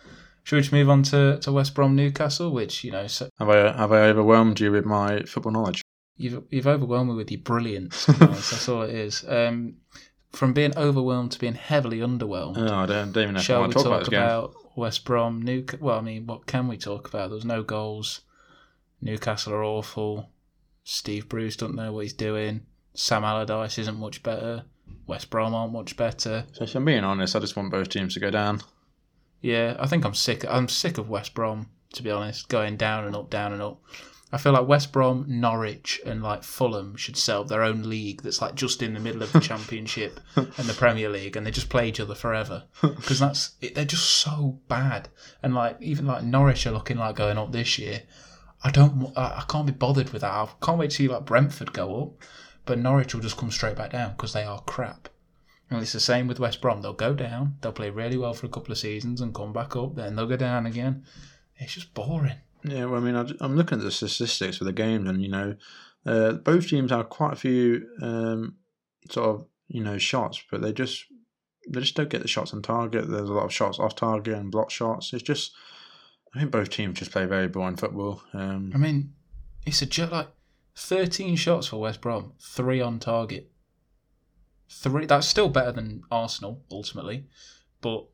Speaker 1: should we just move on to, to West Brom Newcastle, which you know? So,
Speaker 2: have I have I overwhelmed you with my football knowledge?
Speaker 1: You've you've overwhelmed me with your brilliance. that's all it is. Um, from being overwhelmed to being heavily underwhelmed.
Speaker 2: Oh, I don't, don't even know
Speaker 1: Shall
Speaker 2: we
Speaker 1: talk,
Speaker 2: talk
Speaker 1: about, West Brom? New. Well, I mean, what can we talk about? There's no goals. Newcastle are awful. Steve Bruce doesn't know what he's doing. Sam Allardyce isn't much better. West Brom aren't much better.
Speaker 2: So if I'm being honest, I just want both teams to go down.
Speaker 1: Yeah, I think I'm sick. I'm sick of West Brom to be honest, going down and up, down and up. I feel like West Brom, Norwich, and like Fulham should set up their own league that's like just in the middle of the Championship and the Premier League, and they just play each other forever because that's it, they're just so bad. And like even like Norwich are looking like going up this year. I don't, I, I can't be bothered with that. I can't wait to see like Brentford go up, but Norwich will just come straight back down because they are crap. And it's the same with West Brom. They'll go down, they'll play really well for a couple of seasons and come back up, then they'll go down again. It's just boring.
Speaker 2: Yeah, well, I mean, I, am looking at the statistics for the games, and you know, uh, both teams have quite a few um, sort of you know shots, but they just they just don't get the shots on target. There's a lot of shots off target and block shots. It's just, I think both teams just play very boring football. Um,
Speaker 1: I mean, it's a just like 13 shots for West Brom, three on target. Three. That's still better than Arsenal ultimately, but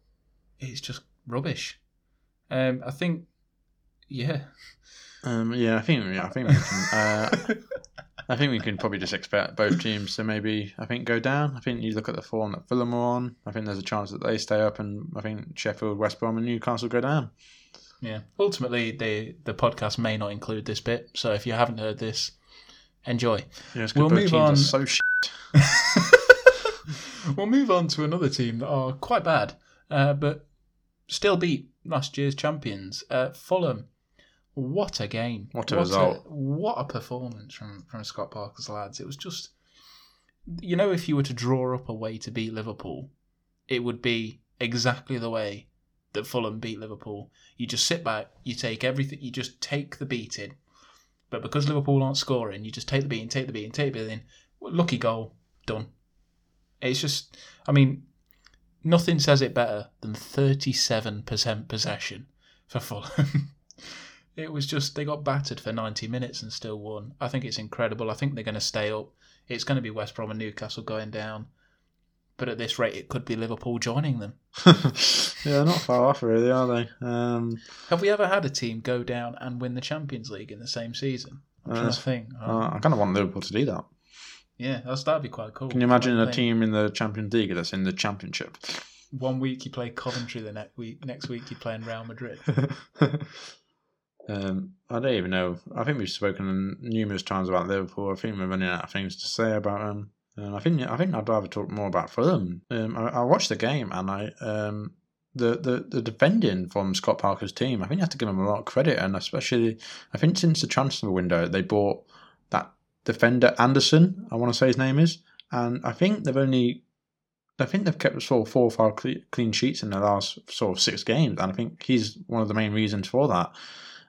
Speaker 1: it's just rubbish. Um, I think yeah.
Speaker 2: Um, yeah, I think yeah, I think we can. Uh, I think we can probably just expect both teams to maybe I think go down. I think you look at the form that Fulham are on. I think there's a chance that they stay up, and I think Sheffield, West Brom, and Newcastle go down.
Speaker 1: Yeah. Ultimately, the the podcast may not include this bit, so if you haven't heard this, enjoy.
Speaker 2: Yeah, we'll move on. so
Speaker 1: we'll move on to another team that are quite bad, uh, but still beat last year's champions, uh, Fulham. What a game!
Speaker 2: What a what result!
Speaker 1: A, what a performance from from Scott Parker's lads. It was just, you know, if you were to draw up a way to beat Liverpool, it would be exactly the way that Fulham beat Liverpool. You just sit back, you take everything, you just take the beating. But because Liverpool aren't scoring, you just take the beating, take the beating, take the beating. Lucky goal, done. It's just, I mean, nothing says it better than 37% possession for Fulham. It was just they got battered for 90 minutes and still won. I think it's incredible. I think they're going to stay up. It's going to be West Brom and Newcastle going down. But at this rate, it could be Liverpool joining them.
Speaker 2: yeah, not far off, really, are they? Um,
Speaker 1: Have we ever had a team go down and win the Champions League in the same season? I'm trying to think.
Speaker 2: Uh, I kind of want Liverpool to do that.
Speaker 1: Yeah, that's, that'd be quite cool.
Speaker 2: Can you imagine a team in the Champions League that's in the Championship?
Speaker 1: One week you play Coventry, the next week next week you play in Real Madrid.
Speaker 2: Um, I don't even know. I think we've spoken numerous times about Liverpool. I think we're running out of things to say about them. Um, I think I think I'd rather talk more about Fulham. Um, I, I, watched the game and I um, the, the the defending from Scott Parker's team. I think you have to give them a lot of credit, and especially I think since the transfer window they bought that defender Andersen. I want to say his name is, and I think they've only I think they've kept sort of four or five clean sheets in the last sort of six games, and I think he's one of the main reasons for that.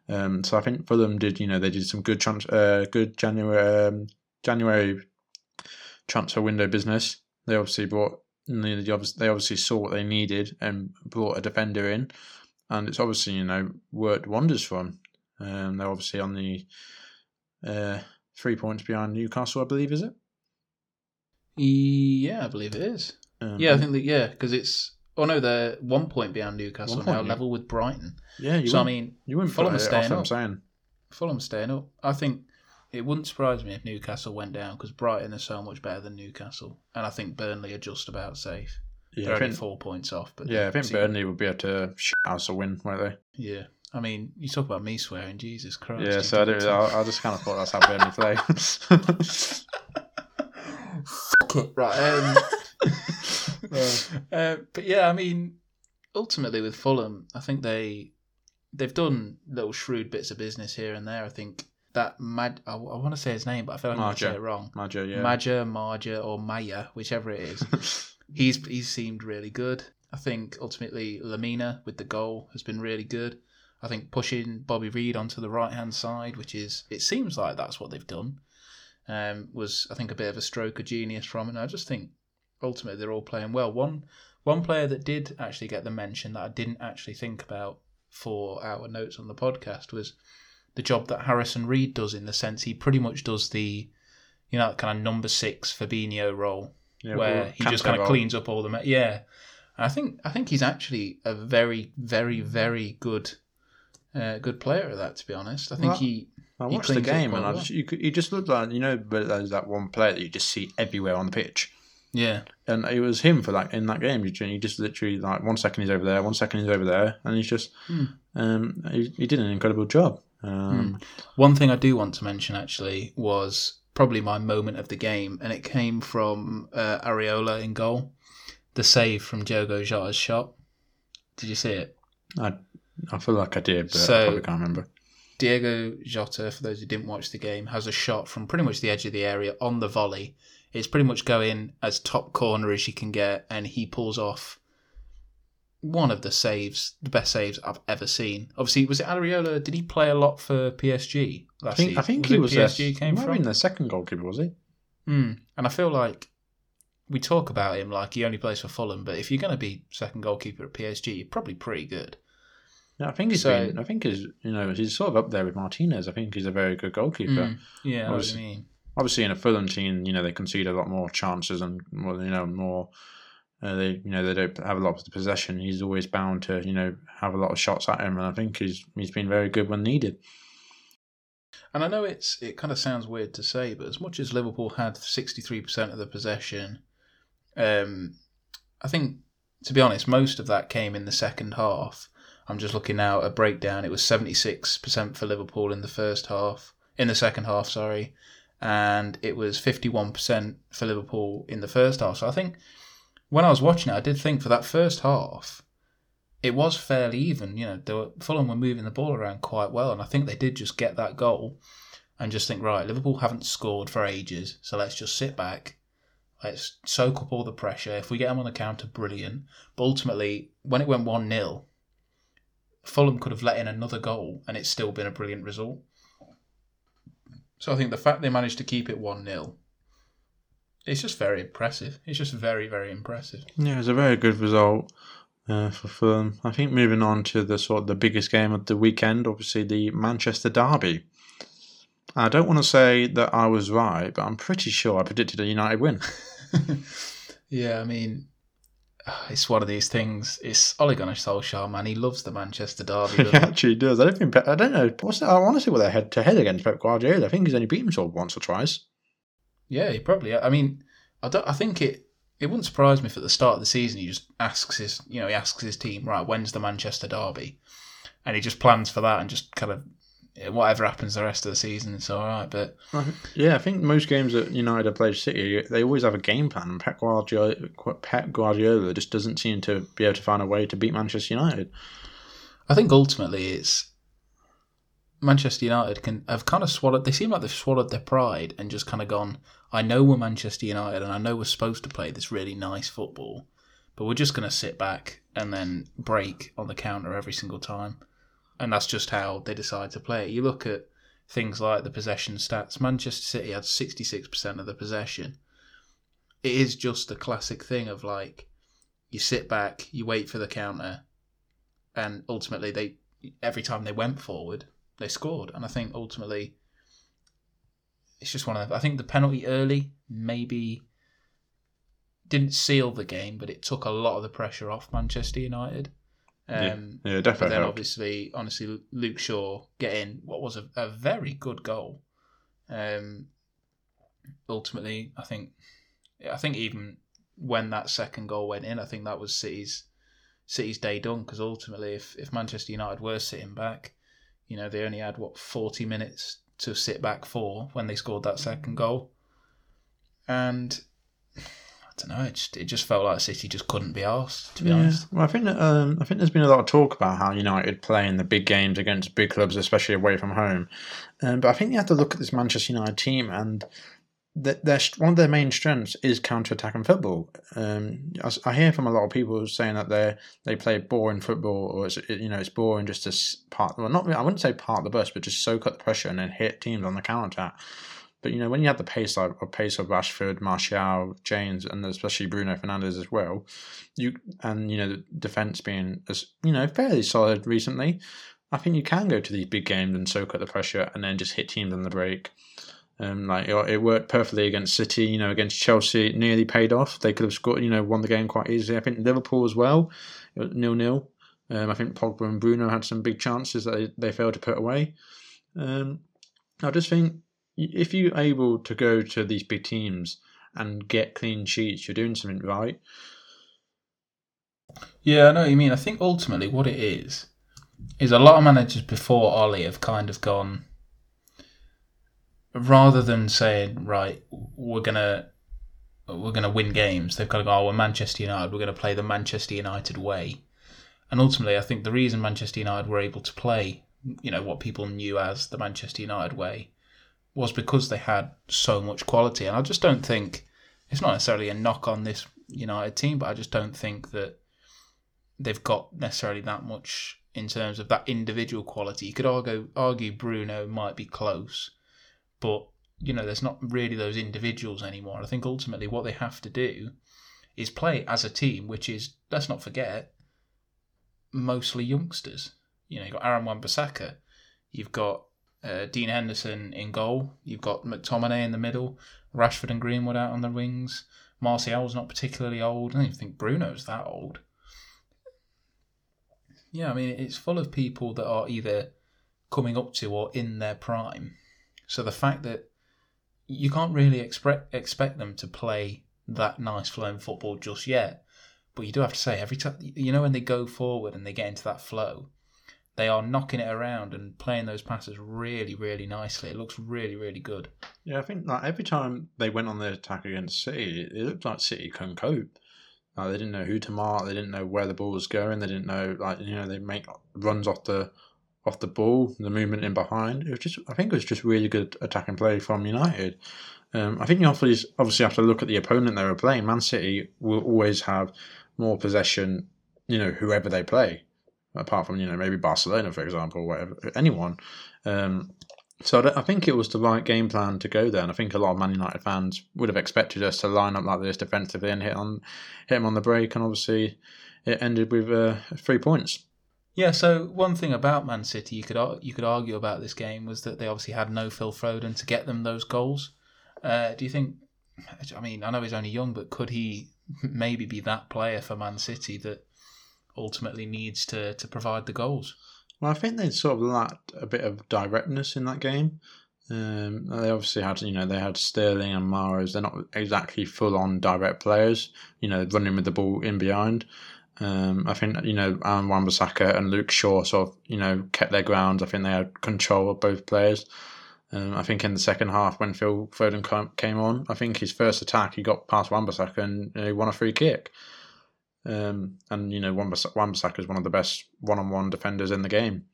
Speaker 2: Um, so I think Fulham did, you know, they did some good trans- uh, good January um, January transfer window business. They obviously brought they obviously saw what they needed and brought a defender in, and it's obviously you know worked wonders for them. Um, they're obviously on the uh, three points behind Newcastle, I believe, is it?
Speaker 1: Yeah, I believe it is. Um, yeah, I think that yeah, because it's Oh no, they're one point behind Newcastle point, now, yeah. level with Brighton.
Speaker 2: Yeah, you
Speaker 1: so I mean,
Speaker 2: you wouldn't follow Fulham staying up. I'm saying.
Speaker 1: Fulham staying up. I think it wouldn't surprise me if Newcastle went down because Brighton is so much better than Newcastle, and I think Burnley are just about safe. Yeah, They're I only think, four points off, but
Speaker 2: yeah, I think Burnley would be able to house a win, won't they?
Speaker 1: Yeah, I mean, you talk about me swearing, Jesus Christ.
Speaker 2: Yeah, so I, do, I, I, just kind of thought that's how Burnley play.
Speaker 1: Fuck it, right? Um, uh, but yeah, I mean, ultimately with Fulham, I think they they've done little shrewd bits of business here and there. I think that Mad I, I want to say his name, but I feel like I'm going to say it wrong.
Speaker 2: Maja, yeah.
Speaker 1: Maja, Marja, or Maya, whichever it is. he's he's seemed really good. I think ultimately Lemina with the goal has been really good. I think pushing Bobby Reid onto the right hand side, which is it seems like that's what they've done, um, was I think a bit of a stroke of genius from. And I just think ultimately they're all playing well. One one player that did actually get the mention that I didn't actually think about for our notes on the podcast was the job that Harrison Reed does in the sense he pretty much does the, you know, kind of number six Fabinho role yeah, where he just kind of cleans up all the yeah. I think I think he's actually a very very very good uh, good player at that. To be honest, I think
Speaker 2: well,
Speaker 1: he.
Speaker 2: I
Speaker 1: He
Speaker 2: watched the game and I
Speaker 1: well.
Speaker 2: just, you could, he just looked like you know, but there's that one player that you just see everywhere on the pitch,
Speaker 1: Yeah,
Speaker 2: and it was him for that in that game. You you just literally like one second he's over there, one second he's over there, and he's just
Speaker 1: Hmm.
Speaker 2: um he, he did an incredible job. Um,
Speaker 1: One thing I do want to mention actually was probably my moment of the game, and it came from uh, Areola in goal. The save from Diogo Jota's shot. Did you see it?
Speaker 2: I I feel like I did, but I probably can't remember.
Speaker 1: Diego Jota, for those who didn't watch the game, has a shot from pretty much the edge of the area on the volley. It's pretty much going as top corner as you can get, and he pulls off one of the saves, the best saves I've ever seen. Obviously, was it Areola? Did he play a lot for PSG last
Speaker 2: I think I think
Speaker 1: was
Speaker 2: he was
Speaker 1: PSG
Speaker 2: their,
Speaker 1: came
Speaker 2: might have
Speaker 1: from.
Speaker 2: been their second goalkeeper, was he?
Speaker 1: Mm. And I feel like we talk about him like he only plays for Fulham, but if you're going to be second goalkeeper at PSG, you're probably pretty good.
Speaker 2: Yeah, I think he's
Speaker 1: So-
Speaker 2: been. I think he's you know he's sort of up there with Martinez. I think he's a very good goalkeeper.
Speaker 1: Mm. Yeah, I know what
Speaker 2: was-
Speaker 1: I mean.
Speaker 2: Obviously, in a Fulham team, you know they concede a lot more chances and well, you know more. Uh, they you know they don't have a lot of possession. He's always bound to you know have a lot of shots at him, and I think he's he's been very good when needed.
Speaker 1: And I know it's it kind of sounds weird to say, but as much as Liverpool had 63% of the possession, um, I think, to be honest, most of that came in the second half. I'm just looking now at a breakdown. It was 76% for Liverpool in the first half, in the second half, sorry, and it was 51% for Liverpool in the first half. So I think when I was watching it, I did think for that first half, it was fairly even. You know, were, Fulham were moving the ball around quite well, and I think they did just get that goal and just think, right, Liverpool haven't scored for ages, so let's just sit back. Let's soak up all the pressure. If we get them on the counter, brilliant. But ultimately, when it went 1 0, Fulham could have let in another goal and it's still been a brilliant result. So I think the fact they managed to keep it 1 0, it's just very impressive. It's just very, very impressive.
Speaker 2: Yeah, it's a very good result uh, for Fulham. I think moving on to the sort of the biggest game of the weekend, obviously the Manchester Derby. I don't want to say that I was right, but I'm pretty sure I predicted a United win.
Speaker 1: yeah, I mean, it's one of these things. It's Ole Gunnar Solskjaer, man. He loves the Manchester Derby.
Speaker 2: he
Speaker 1: he?
Speaker 2: actually does. I don't think. I don't know. What's I want to see what they're head to head against Pep Guardiola. I think he's only beaten him sort of once or twice.
Speaker 1: Yeah, he probably. I mean, I don't. I think it. It wouldn't surprise me if at the start of the season he just asks his, you know, he asks his team, right, when's the Manchester Derby, and he just plans for that and just kind of whatever happens the rest of the season, it's all right. But
Speaker 2: Yeah, I think most games that United have played City, they always have a game plan. And Pep Guardiola, Pep Guardiola just doesn't seem to be able to find a way to beat Manchester United.
Speaker 1: I think ultimately it's Manchester United can have kind of swallowed. They seem like they've swallowed their pride and just kind of gone. I know we're Manchester United, and I know we're supposed to play this really nice football, but we're just going to sit back and then break on the counter every single time, and that's just how they decide to play. You look at things like the possession stats. Manchester City had sixty six percent of the possession. It is just a classic thing of like, you sit back, you wait for the counter, and ultimately they every time they went forward they scored and i think ultimately it's just one of the, i think the penalty early maybe didn't seal the game but it took a lot of the pressure off manchester united um,
Speaker 2: Yeah,
Speaker 1: but
Speaker 2: definitely.
Speaker 1: then
Speaker 2: helped.
Speaker 1: obviously honestly luke shaw getting what was a, a very good goal um, ultimately i think i think even when that second goal went in i think that was city's city's day done because ultimately if, if manchester united were sitting back you know they only had what 40 minutes to sit back for when they scored that second goal and i don't know it just, it just felt like city just couldn't be asked to be
Speaker 2: Yeah.
Speaker 1: honest
Speaker 2: Well, I think um, I think there's been a lot of talk about how United play in the big games against big clubs, especially away from home. Um, but I think you have to look at this Manchester United team, and that their one of their main strengths is counter-attacking football. Um, I, I hear from a lot of people saying that they they play boring football, or it's you know it's boring just to part. Well, not I wouldn't say part the bus, but just soak up the pressure and then hit teams on the counter-attack. But you know, when you have the pace of pace of Rashford, Martial, James, and especially Bruno Fernandes as well, you and you know the defense being as you know fairly solid recently, I think you can go to these big games and soak up the pressure and then just hit teams on the break. Um, like it, it worked perfectly against City, you know, against Chelsea, it nearly paid off. They could have scored, you know, won the game quite easily. I think Liverpool as well, it was nil nil. Um, I think Pogba and Bruno had some big chances that they, they failed to put away. Um, I just think if you're able to go to these big teams and get clean sheets, you're doing something right.
Speaker 1: Yeah, I know what you mean. I think ultimately what it is is a lot of managers before Ollie have kind of gone rather than saying right, we're gonna we're gonna win games. They've got to go. Oh, we're Manchester United. We're to play the Manchester United way. And ultimately, I think the reason Manchester United were able to play, you know, what people knew as the Manchester United way, was because they had so much quality. And I just don't think it's not necessarily a knock on this United team, but I just don't think that they've got necessarily that much in terms of that individual quality. You could argue argue Bruno might be close, but you know, there's not really those individuals anymore. I think ultimately what they have to do is play as a team, which is let's not forget mostly youngsters. You know, you've got Aaron Wan-Bissaka, you've got uh, Dean Henderson in goal, you've got McTominay in the middle, Rashford and Greenwood out on the wings. Martial's not particularly old. I don't even think Bruno's that old. Yeah, I mean, it's full of people that are either coming up to or in their prime. So the fact that you can't really expect expect them to play that nice flowing football just yet, but you do have to say every time you know when they go forward and they get into that flow, they are knocking it around and playing those passes really, really nicely. It looks really, really good.
Speaker 2: Yeah, I think like every time they went on the attack against City, it looked like City couldn't cope. Like they didn't know who to mark. They didn't know where the ball was going. They didn't know like you know they make runs off the off the ball, the movement in behind. It was just I think it was just really good attacking play from United. Um, I think you obviously have to look at the opponent they were playing. Man City will always have more possession. You know whoever they play, apart from you know maybe Barcelona for example, whatever anyone. Um, so I think it was the right game plan to go there, and I think a lot of Man United fans would have expected us to line up like this defensively and hit on hit him on the break, and obviously it ended with uh, three points.
Speaker 1: Yeah. So one thing about Man City you could you could argue about this game was that they obviously had no Phil Foden to get them those goals. Uh, do you think? I mean, I know he's only young, but could he maybe be that player for Man City that ultimately needs to to provide the goals?
Speaker 2: Well, I think they sort of lacked a bit of directness in that game. Um, they obviously had, you know, they had Sterling and Mahrez. They're not exactly full on direct players, you know, running with the ball in behind. Um, I think, you know, Aaron Wan-Bissaka and Luke Shaw sort of, you know, kept their ground. I think they had control of both players. Um, I think in the second half, when Phil Foden came on, I think his first attack, he got past Wan-Bissaka and you know, he won a free kick. Um, and you know, Wan-Bissaka is one of the best one-on-one defenders in the game.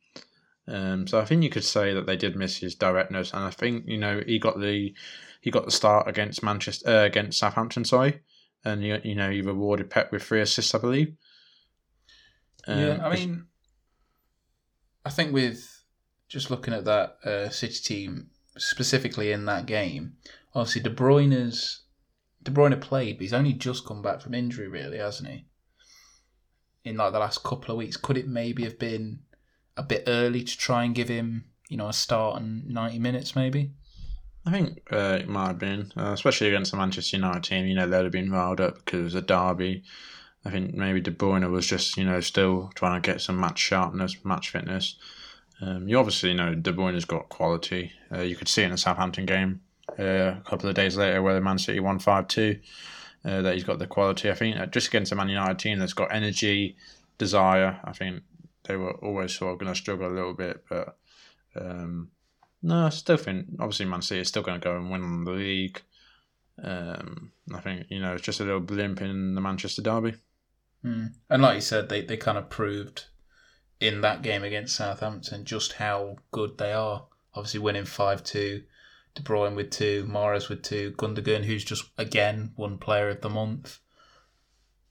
Speaker 2: Um, so I think you could say that they did miss his directness, and I think you know he got the he got the start against Manchester uh, against Southampton, sorry, and you, you know he rewarded Pep with three assists, I believe.
Speaker 1: Um, yeah, I mean, I think with just looking at that uh, City team specifically in that game, obviously De Bruyne's De Bruyne played, but he's only just come back from injury, really, hasn't he? in like the last couple of weeks. Could it maybe have been a bit early to try and give him, you know, a start and ninety minutes, maybe?
Speaker 2: I think uh, it might have been, uh, especially against the Manchester United team. You know, they'd have been riled up because it was a derby. I think maybe De Bruyne was just, you know, still trying to get some match sharpness, match fitness. Um, you obviously know De Bruyne's got quality. Uh, you could see it in the Southampton game uh, a couple of days later where the Man City won 5 2 uh, that he's got the quality. I think uh, just against a Man United team that's got energy, desire, I think they were always sort of going to struggle a little bit. But um, no, I still think obviously Man City is still going to go and win the league. Um, I think you know it's just a little blimp in the Manchester derby.
Speaker 1: Mm. And like you said, they, they kind of proved in that game against Southampton just how good they are. Obviously, winning five two De Bruyne with two, Mahrez with two, Gundogan, who's just again won player of the month.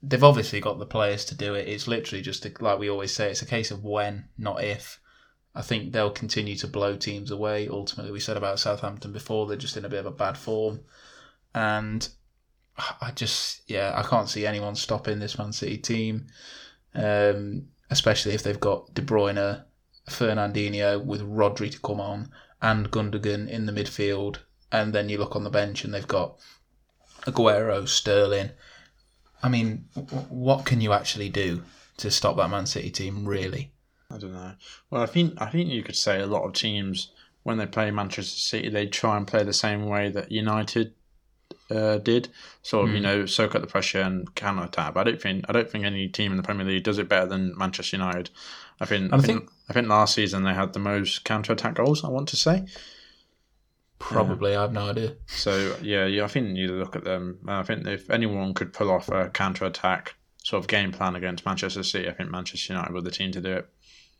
Speaker 1: They've obviously got the players to do it. It's literally just a, like we always say, it's a case of when, not if. I think they'll continue to blow teams away. Ultimately, we said about Southampton before, they're just in a bit of a bad form. And I just, yeah, I can't see anyone stopping this Man City team, um, especially if they've got De Bruyne, Fernandinho with Rodri to come on and Gundogan in the midfield, and then you look on the bench and they've got Aguero, Sterling. I mean, what can you actually do to stop that Man City team? Really,
Speaker 2: I don't know. Well, I think I think you could say a lot of teams when they play Manchester City, they try and play the same way that United uh, did, sort of you
Speaker 1: Mm.
Speaker 2: know soak up the pressure and counter attack. I don't think I don't think any team in the Premier League does it better than Manchester United. I think I
Speaker 1: I
Speaker 2: think,
Speaker 1: think-
Speaker 2: I think last season they had the most counter attack goals. I want to say.
Speaker 1: Probably, I have no idea.
Speaker 2: So yeah, yeah, I think you look at them. I think if anyone could pull off a counter attack sort of game plan against Manchester City, I think Manchester United were the team to do it.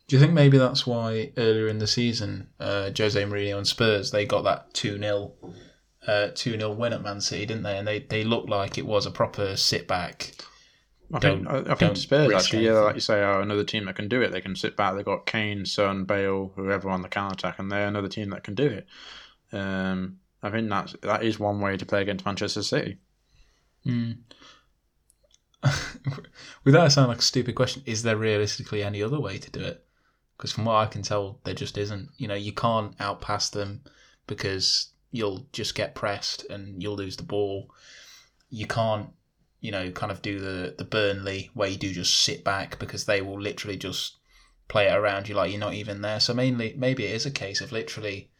Speaker 1: Do you think maybe that's why earlier in the season, uh, Jose Mourinho and Spurs they got that two 0 two 0 win at Man City, didn't they? And they they looked like it was a proper sit back.
Speaker 2: I think I, think Spurs actually, yeah, like you say, are another team that can do it. They can sit back. They've got Kane, Son, Bale, whoever on the counter attack, and they're another team that can do it. Um, I think that's that is one way to play against Manchester City.
Speaker 1: Mm. Without sounding like a stupid question, is there realistically any other way to do it? Because from what I can tell, there just isn't. You know, you can't outpass them because you'll just get pressed and you'll lose the ball. You can't, you know, kind of do the the Burnley where you do just sit back because they will literally just play it around you like you're not even there. So mainly, maybe it is a case of literally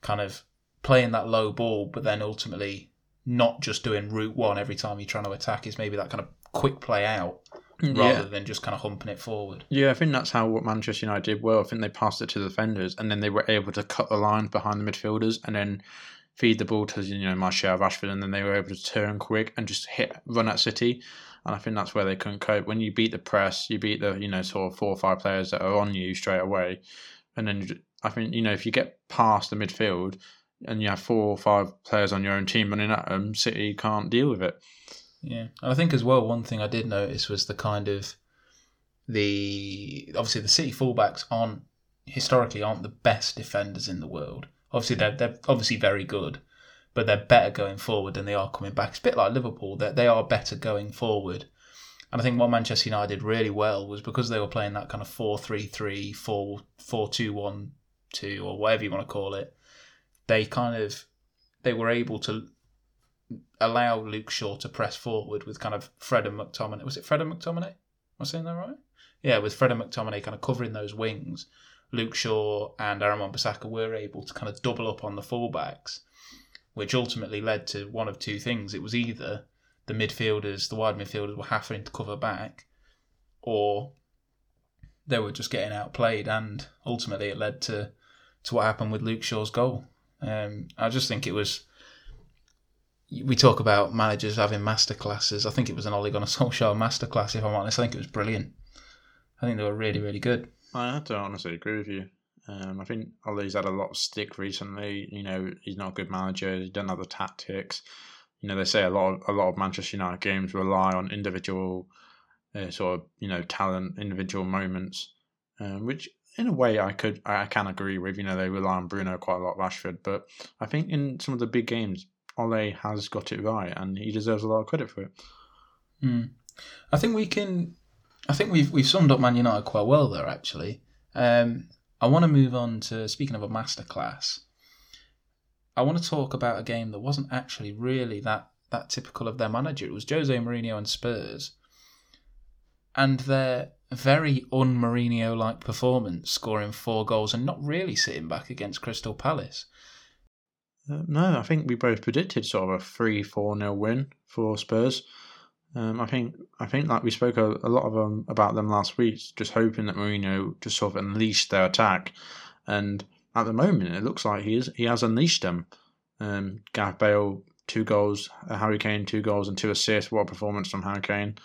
Speaker 1: kind of playing that low ball, but then ultimately not just doing route one every time you're trying to attack is maybe that kind of quick play out rather than just kind of humping it forward.
Speaker 2: Yeah, I think that's how what Manchester United did well. I think they passed it to the defenders, and then they were able to cut the lines behind the midfielders, and then feed the ball to you know Martial, Rashford, and then they were able to turn quick and just hit run at City. And I think that's where they couldn't cope. When you beat the press, you beat the you know sort of four or five players that are on you straight away, and then I think you know if you get past the midfield and you have four or five players on your own team running at them, City can't deal with it.
Speaker 1: Yeah, and I think as well one thing I did notice was the kind of the obviously the City fullbacks aren't historically aren't the best defenders in the world. Obviously they're they're obviously very good, but they're better going forward than they are coming back. It's a bit like Liverpool that they are better going forward. And I think what Manchester United did really well was because they were playing that kind of 4-3-3, 4 4-2-1-2 or whatever you want to call it. They kind of they were able to allow Luke Shaw to press forward with kind of Fred and McTominay. Was it Fred and McTominay? Am I saying that right? Yeah, with Fred and McTominay kind of covering those wings, Luke Shaw and Aaron Wan-Bissaka were able to kind of double up on the fullbacks, which ultimately led to one of two things. It was either the midfielders, the wide midfielders, were having to cover back, or they were just getting outplayed, and ultimately it led to to what happened with Luke Shaw's goal. Um, I just think it was we talk about managers having masterclasses. I think it was an Ole Gunnar Solskjaer masterclass. If I'm honest, I think it was brilliant. I think they were really, really good.
Speaker 2: I have to honestly agree with you. Um, I think Ollie's had a lot of stick recently. You know, he's not a good manager. He doesn't have the tactics. You know, they say a lot of a lot of Manchester United games rely on individual uh, sort of you know talent, individual moments, um, which in a way I could I can agree with. You know, they rely on Bruno quite a lot, Rashford, but I think in some of the big games, Ole has got it right, and he deserves a lot of credit for it.
Speaker 1: Mm. I think we can. I think we've we've summed up Man United quite well there. Actually, um, I want to move on to speaking of a masterclass. I want to talk about a game that wasn't actually really that that typical of their manager. It was Jose Mourinho and Spurs, and their very un Mourinho like performance, scoring four goals and not really sitting back against Crystal Palace.
Speaker 2: Uh, no, I think we both predicted sort of a three four nil win for Spurs. Um, I think I think like we spoke a, a lot of um, about them last week, just hoping that Mourinho just sort of unleashed their attack, and at the moment it looks like he is he has unleashed them. Um, Gareth Bale two goals, uh, Harry Kane two goals and two assists. What a performance from Harry Kane!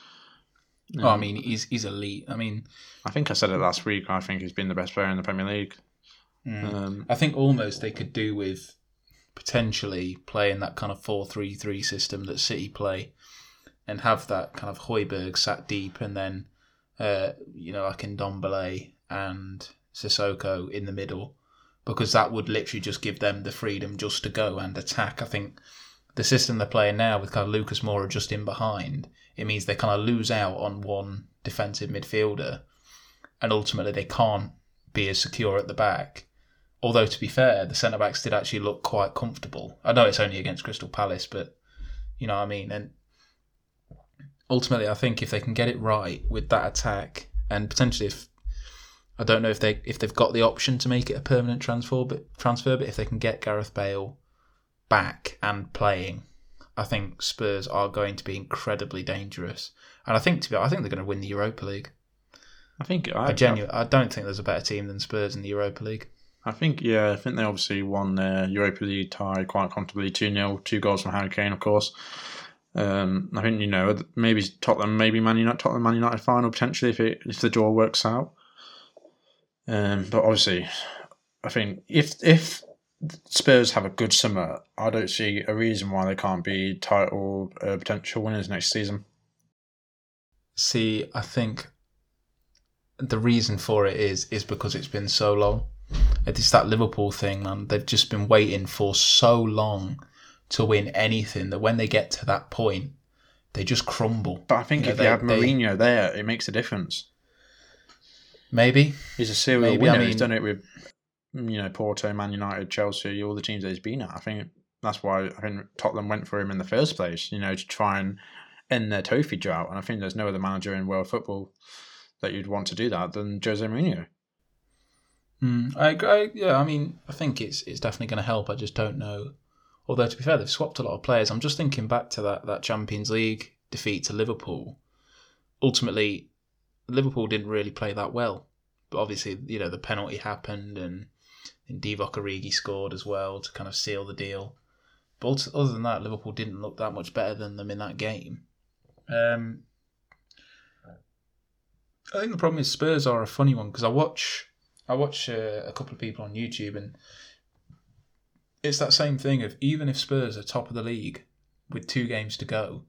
Speaker 1: oh, I
Speaker 2: Um,
Speaker 1: mean, he's he's elite. I mean,
Speaker 2: I think I said it last week. I think he's been the best player in the Premier League.
Speaker 1: mm.
Speaker 2: Um,
Speaker 1: I think almost they could do with potentially playing that kind of 4 3 3 system that City play and have that kind of Højbjerg sat deep and then, uh, you know, like Ndombele and Sissoko in the middle because that would literally just give them the freedom just to go and attack. I think the system they're playing now with kind of Lucas Moura just in behind, it means they kind of lose out on one defensive midfielder and ultimately they can't be as secure at the back. Although to be fair, the centre backs did actually look quite comfortable. I know it's only against Crystal Palace, but you know what I mean. And ultimately, I think if they can get it right with that attack, and potentially if I don't know if they if they've got the option to make it a permanent transfer, but transfer, but if they can get Gareth Bale back and playing, I think Spurs are going to be incredibly dangerous. And I think to be, I think they're going to win the Europa League.
Speaker 2: I think I,
Speaker 1: I genuinely, I don't think there's a better team than Spurs in the Europa League.
Speaker 2: I think yeah, I think they obviously won their Europa League tie quite comfortably, two 0 two goals from Harry Kane, of course. Um, I think you know maybe Tottenham, maybe Man United, Tottenham Man United final potentially if it if the draw works out. Um, but obviously, I think if if Spurs have a good summer, I don't see a reason why they can't be title uh, potential winners next season.
Speaker 1: See, I think the reason for it is is because it's been so long. It's that Liverpool thing, man. They've just been waiting for so long to win anything that when they get to that point, they just crumble.
Speaker 2: But I think
Speaker 1: You know,
Speaker 2: if
Speaker 1: they-
Speaker 2: you have
Speaker 1: they-
Speaker 2: Mourinho there, it makes a difference.
Speaker 1: Maybe,
Speaker 2: He's a serial
Speaker 1: Maybe,
Speaker 2: winner.
Speaker 1: I
Speaker 2: he's done it with you know Porto, Man United, Chelsea, all the teams that he's been at. I think that's why I think Tottenham went for him in the first place. You know, to try and end their trophy drought. And I think there's no other manager in world football that you'd want to do that than Jose Mourinho.
Speaker 1: Mm, I agree. Yeah, I mean, I think it's it's definitely going to help. I just don't know. Although to be fair, they've swapped a lot of players. I'm just thinking back to that that Champions League defeat to Liverpool. Ultimately, Liverpool didn't really play that well, but obviously, you know, the penalty happened and, and Divock Origi scored as well to kind of seal the deal. But other than that, Liverpool didn't look that much better than them in that game. Um, I think the problem is Spurs are a funny one because I watch I watch uh, a couple of people on YouTube, and it's that same thing of even if Spurs are top of the league with two games to go,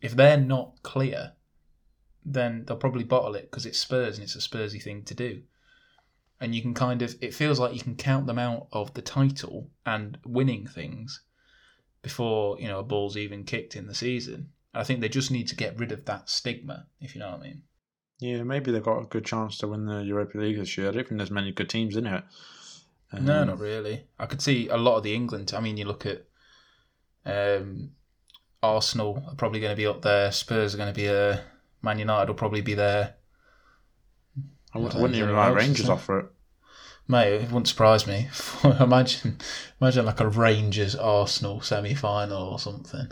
Speaker 1: if they're not clear, then they'll probably bottle it because it's Spurs and it's a Spursy thing to do. And you can kind of, it feels like you can count them out of the title and winning things before, you know, a ball's even kicked in the season. I think they just need to get rid of that stigma, if you know what I mean.
Speaker 2: Yeah, maybe they've got a good chance to win the Europa League this year. I don't think there's many good teams in it.
Speaker 1: No,
Speaker 2: Um,
Speaker 1: not really. I could see a lot of the England. I mean, you look at um, Arsenal are probably going to be up there. Spurs are going to be there. Man United will probably be there.
Speaker 2: I wouldn't,
Speaker 1: I
Speaker 2: wouldn't even
Speaker 1: know
Speaker 2: write
Speaker 1: what else to
Speaker 2: Rangers
Speaker 1: say.
Speaker 2: off for it.
Speaker 1: Mate, it wouldn't surprise me. imagine, imagine like a Rangers Arsenal semi final or something.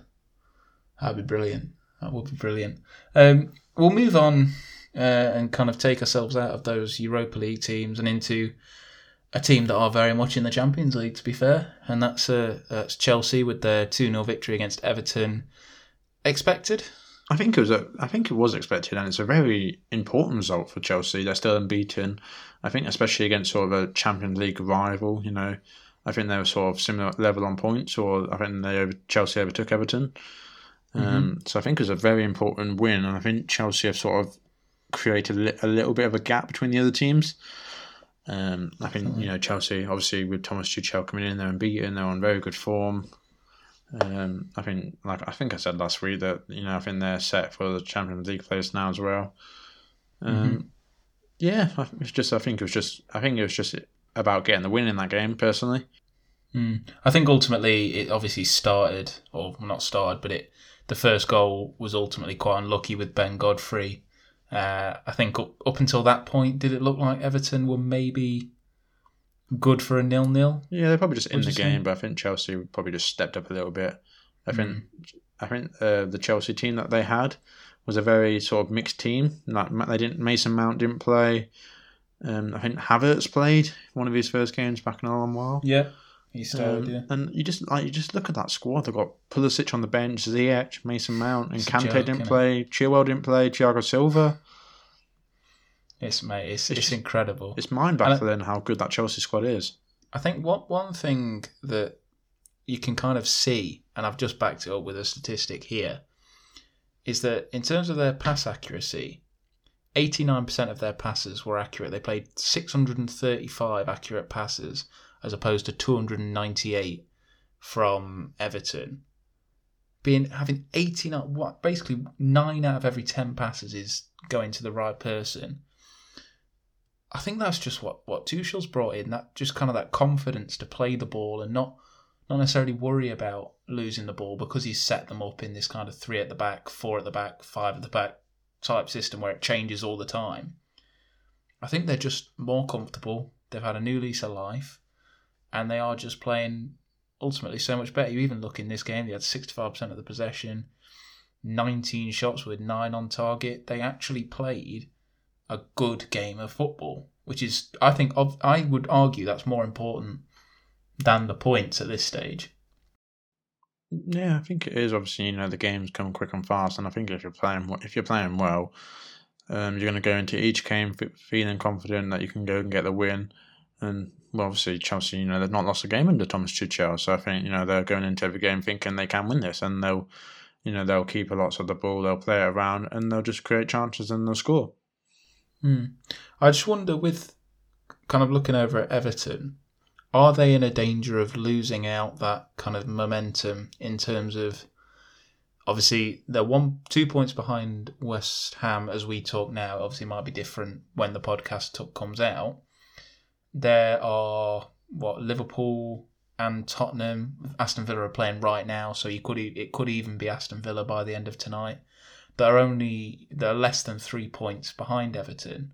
Speaker 1: That'd be brilliant. That would be brilliant. Um, we'll move on uh, and kind of take ourselves out of those Europa League teams and into a team that are very much in the Champions League, to be fair, and that's uh, that's Chelsea with their two 0 victory against Everton. Expected?
Speaker 2: I think it was a, I think it was expected, and it's a very important result for Chelsea. They're still unbeaten. I think, especially against sort of a Champions League rival. You know, I think they were sort of similar level on points, or I think they over, Chelsea overtook Everton. Um, so I think it was a very important win, and I think Chelsea have sort of created a, li- a little bit of a gap between the other teams. Um, I think you know Chelsea, obviously with Thomas Tuchel coming in, they're unbeaten. They're on very good form. Um, I think, like I think I said last week, that you know I think they're set for the Champions League place now as well. Um, Yeah, I- it's just I think it was just I think it was just about getting the win in that game. Personally,
Speaker 1: Mm. I think ultimately it obviously started, or not started, but it the first goal was ultimately quite unlucky with Ben Godfrey. Uh, I think up, up until that point, did it look like Everton were maybe good for a nil-nil?
Speaker 2: yeah, they're probably just in the game, but I think Chelsea probably just stepped up a little bit. I think I think uh, the Chelsea team that they had was a very sort of mixed team. Like they didn't Mason Mount didn't play. Um, I think Havertz played one of his first games back in a long while.
Speaker 1: Yeah, he started.
Speaker 2: Um,
Speaker 1: yeah.
Speaker 2: And you just like you just look at that squad. They've got Pulisic on the bench, Ziyech, Mason Mount, and
Speaker 1: It's
Speaker 2: Kante
Speaker 1: joke,
Speaker 2: didn't play. Chilwell didn't play. Thiago Silva.
Speaker 1: It's mate, it's
Speaker 2: It's
Speaker 1: it's, incredible.
Speaker 2: It's mind baffling how good that Chelsea squad is.
Speaker 1: I think what one thing that you can kind of see, and I've just backed it up with a statistic here, is that in terms of their pass accuracy, 89% of their passes were accurate. They played 635 accurate passes as opposed to 298 from Everton. Being having 89, what basically nine out of every 10 passes is going to the right person. I think that's just what what Tuchel's brought in. That just kind of that confidence to play the ball and not not necessarily worry about losing the ball because he's set them up in this kind of three at the back, four at the back, five at the back type system where it changes all the time. I think they're just more comfortable. They've had a new lease of life, and they are just playing ultimately so much better. You even look in this game; they had sixty-five percent of the possession, nineteen shots with nine on target. They actually played a good game of football, which is, I think, I would argue that's more important than the points at this stage.
Speaker 2: Yeah, I think it is. Obviously, you know the games come quick and fast, and I think if you're playing if you're playing well, um, you're going to go into each game feeling confident that you can go and get the win. And well, obviously Chelsea, you know they've not lost a game under Thomas Tuchel, so I think you know they're going into every game thinking they can win this, and they'll, you know, they'll keep a lot of the ball, they'll play it around, and they'll just create chances and they'll score.
Speaker 1: Hmm. I just wonder with kind of looking over at Everton are they in a danger of losing out that kind of momentum in terms of obviously they're one two points behind West Ham as we talk now. Obviously, might be different when the podcast comes out. There are what Liverpool and Tottenham, Aston Villa are playing right now, so you could it could even be Aston Villa by the end of tonight. They're only they're less than three points behind Everton.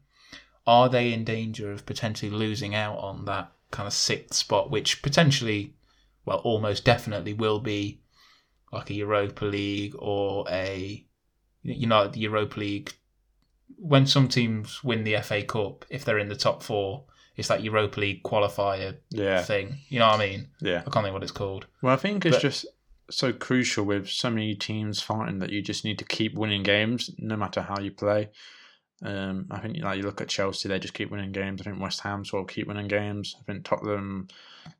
Speaker 1: Are they in danger of potentially losing out on that kind of sixth spot, which potentially, well, almost definitely will be like a Europa League or a, you know, the Europa League. When some teams win the FA Cup, if they're in the top four, it's that Europa League qualifier
Speaker 2: yeah.
Speaker 1: thing. You know what I mean?
Speaker 2: Yeah.
Speaker 1: I can't think what it's called.
Speaker 2: Well, I think it's
Speaker 1: But-
Speaker 2: just so crucial with so many teams fighting that you just need to keep winning games no matter how you play. Um, I think like you look at Chelsea, they just keep winning games. I think West Ham sort of keep winning games. I think Tottenham,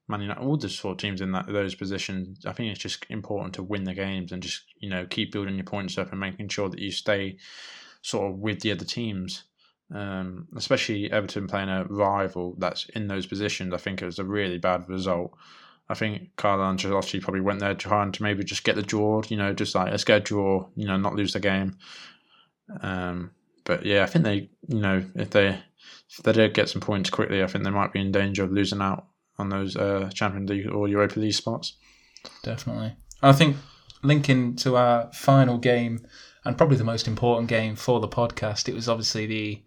Speaker 2: Man United, all the sort of teams in that those positions. I think it's just important to win the games and just you know keep building your points up and making sure that you stay sort of with the other teams. Um, especially Everton playing a rival that's in those positions. I think it was a really bad result. I think Carlo Ancelotti probably went there trying to maybe just get the draw. You know, just like let's get a draw. You know, not lose the game. Um, but yeah, I think they, you know, if they if they don't get some points quickly, I think they might be in danger of losing out on those uh, Champions League or Europa League spots.
Speaker 1: Definitely. I think linking to our final game and probably the most important game for the podcast, it was obviously the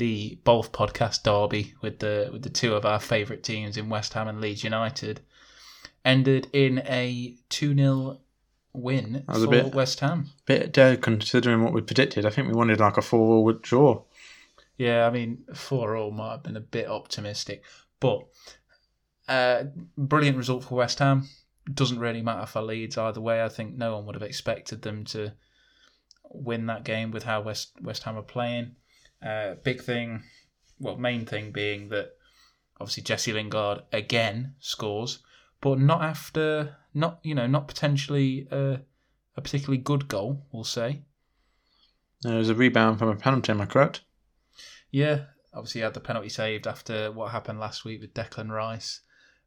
Speaker 1: the Bolf podcast derby with the with the two of our favourite teams in West Ham and Leeds United. Ended in a two 0 win
Speaker 2: was a
Speaker 1: for
Speaker 2: bit-
Speaker 1: West Ham.
Speaker 2: Bit dead considering what we predicted. I think we wanted like a four-all draw.
Speaker 1: Yeah, I mean, four all might have been a bit optimistic, but uh, brilliant result for West Ham. Doesn't really matter for Leeds either way. I think no one would have expected them to win that game with how West West Ham are playing. Uh, big thing, well, main thing being that obviously Jesse Lingard again scores, but not after, not you know, not potentially uh, a particularly good goal. We'll say.
Speaker 2: There was a rebound from a penalty, am I correct?
Speaker 1: Yeah, obviously he had the penalty saved after what happened last week with Declan Rice.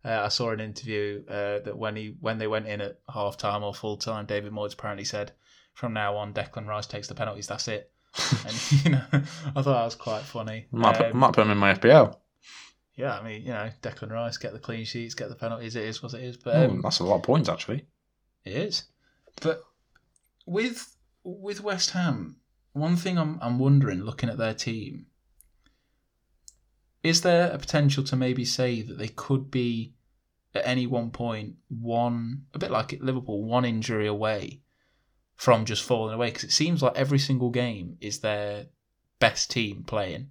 Speaker 1: Uh, I saw an interview uh, that when he when they went in at half time or full time, David Moyes apparently said, "From now on, Declan Rice takes the penalties. That's it." And you know, I thought that was quite funny.
Speaker 2: Might, put,
Speaker 1: Um,
Speaker 2: might put him in my FPL.
Speaker 1: yeah, I mean, you know, Declan Rice get the clean sheets, get the penalties. It is what it is, but
Speaker 2: Oh,
Speaker 1: um,
Speaker 2: that's a lot of points actually.
Speaker 1: It is. But with with West Ham, one thing I'm I'm wondering, looking at their team, is there a potential to maybe say that they could be at any one point one a bit like at Liverpool, one injury away from just falling away? Because it seems like every single game is their best team playing.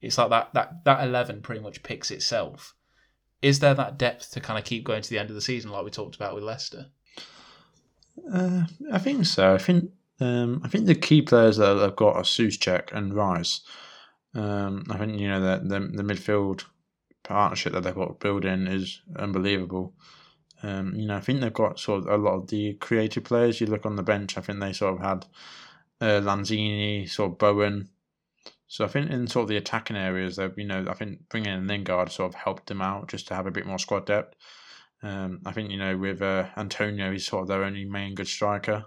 Speaker 1: It's like that that that eleven pretty much picks itself. Is there that depth to kind of keep going to the end of the season, like we talked about with Leicester?
Speaker 2: Uh, I think so. I think um, I think the key players that they've got are Soucek and Rice. Um, I think you know the, the the midfield partnership that they've got building is unbelievable. Um, you know, I think they've got sort of a lot of the creative players. You look on the bench, I think they sort of had uh, Lanzini, sort of Bowen. So I think in sort of the attacking areas, they you know I think bringing in Lingard sort of helped them out just to have a bit more squad depth. Um, I think you know with uh, Antonio, he's sort of their only main good striker.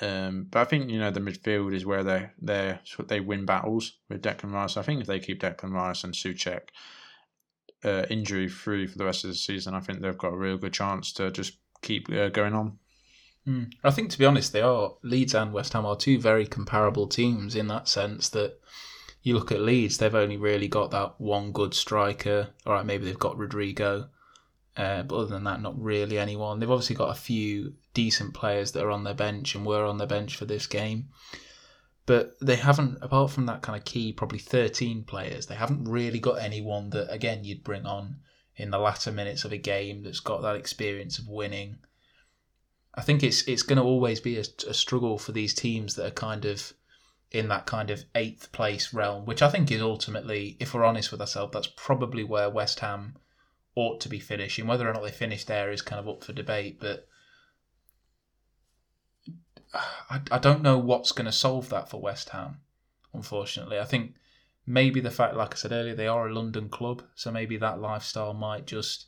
Speaker 2: Um, but I think you know the midfield is where they they they win battles with Declan Rice. I think if they keep Declan Rice and Soucek uh, injury free for the rest of the season, I think they've got a real good chance to just keep uh, going on.
Speaker 1: Hmm. I think, to be honest, they are Leeds and West Ham are two very comparable teams in that sense that you look at Leeds, they've only really got that one good striker. All right, maybe they've got Rodrigo, uh, but other than that, not really anyone. They've obviously got a few decent players that are on their bench and were on their bench for this game. But they haven't, apart from that kind of key, probably 13 players, they haven't really got anyone that, again, you'd bring on in the latter minutes of a game that's got that experience of winning. I think it's it's going to always be a, a struggle for these teams that are kind of in that kind of eighth place realm, which I think is ultimately, if we're honest with ourselves, that's probably where West Ham ought to be finishing. Whether or not they finish there is kind of up for debate, but I, I don't know what's going to solve that for West Ham, unfortunately. I think maybe the fact, like I said earlier, they are a London club, so maybe that lifestyle might just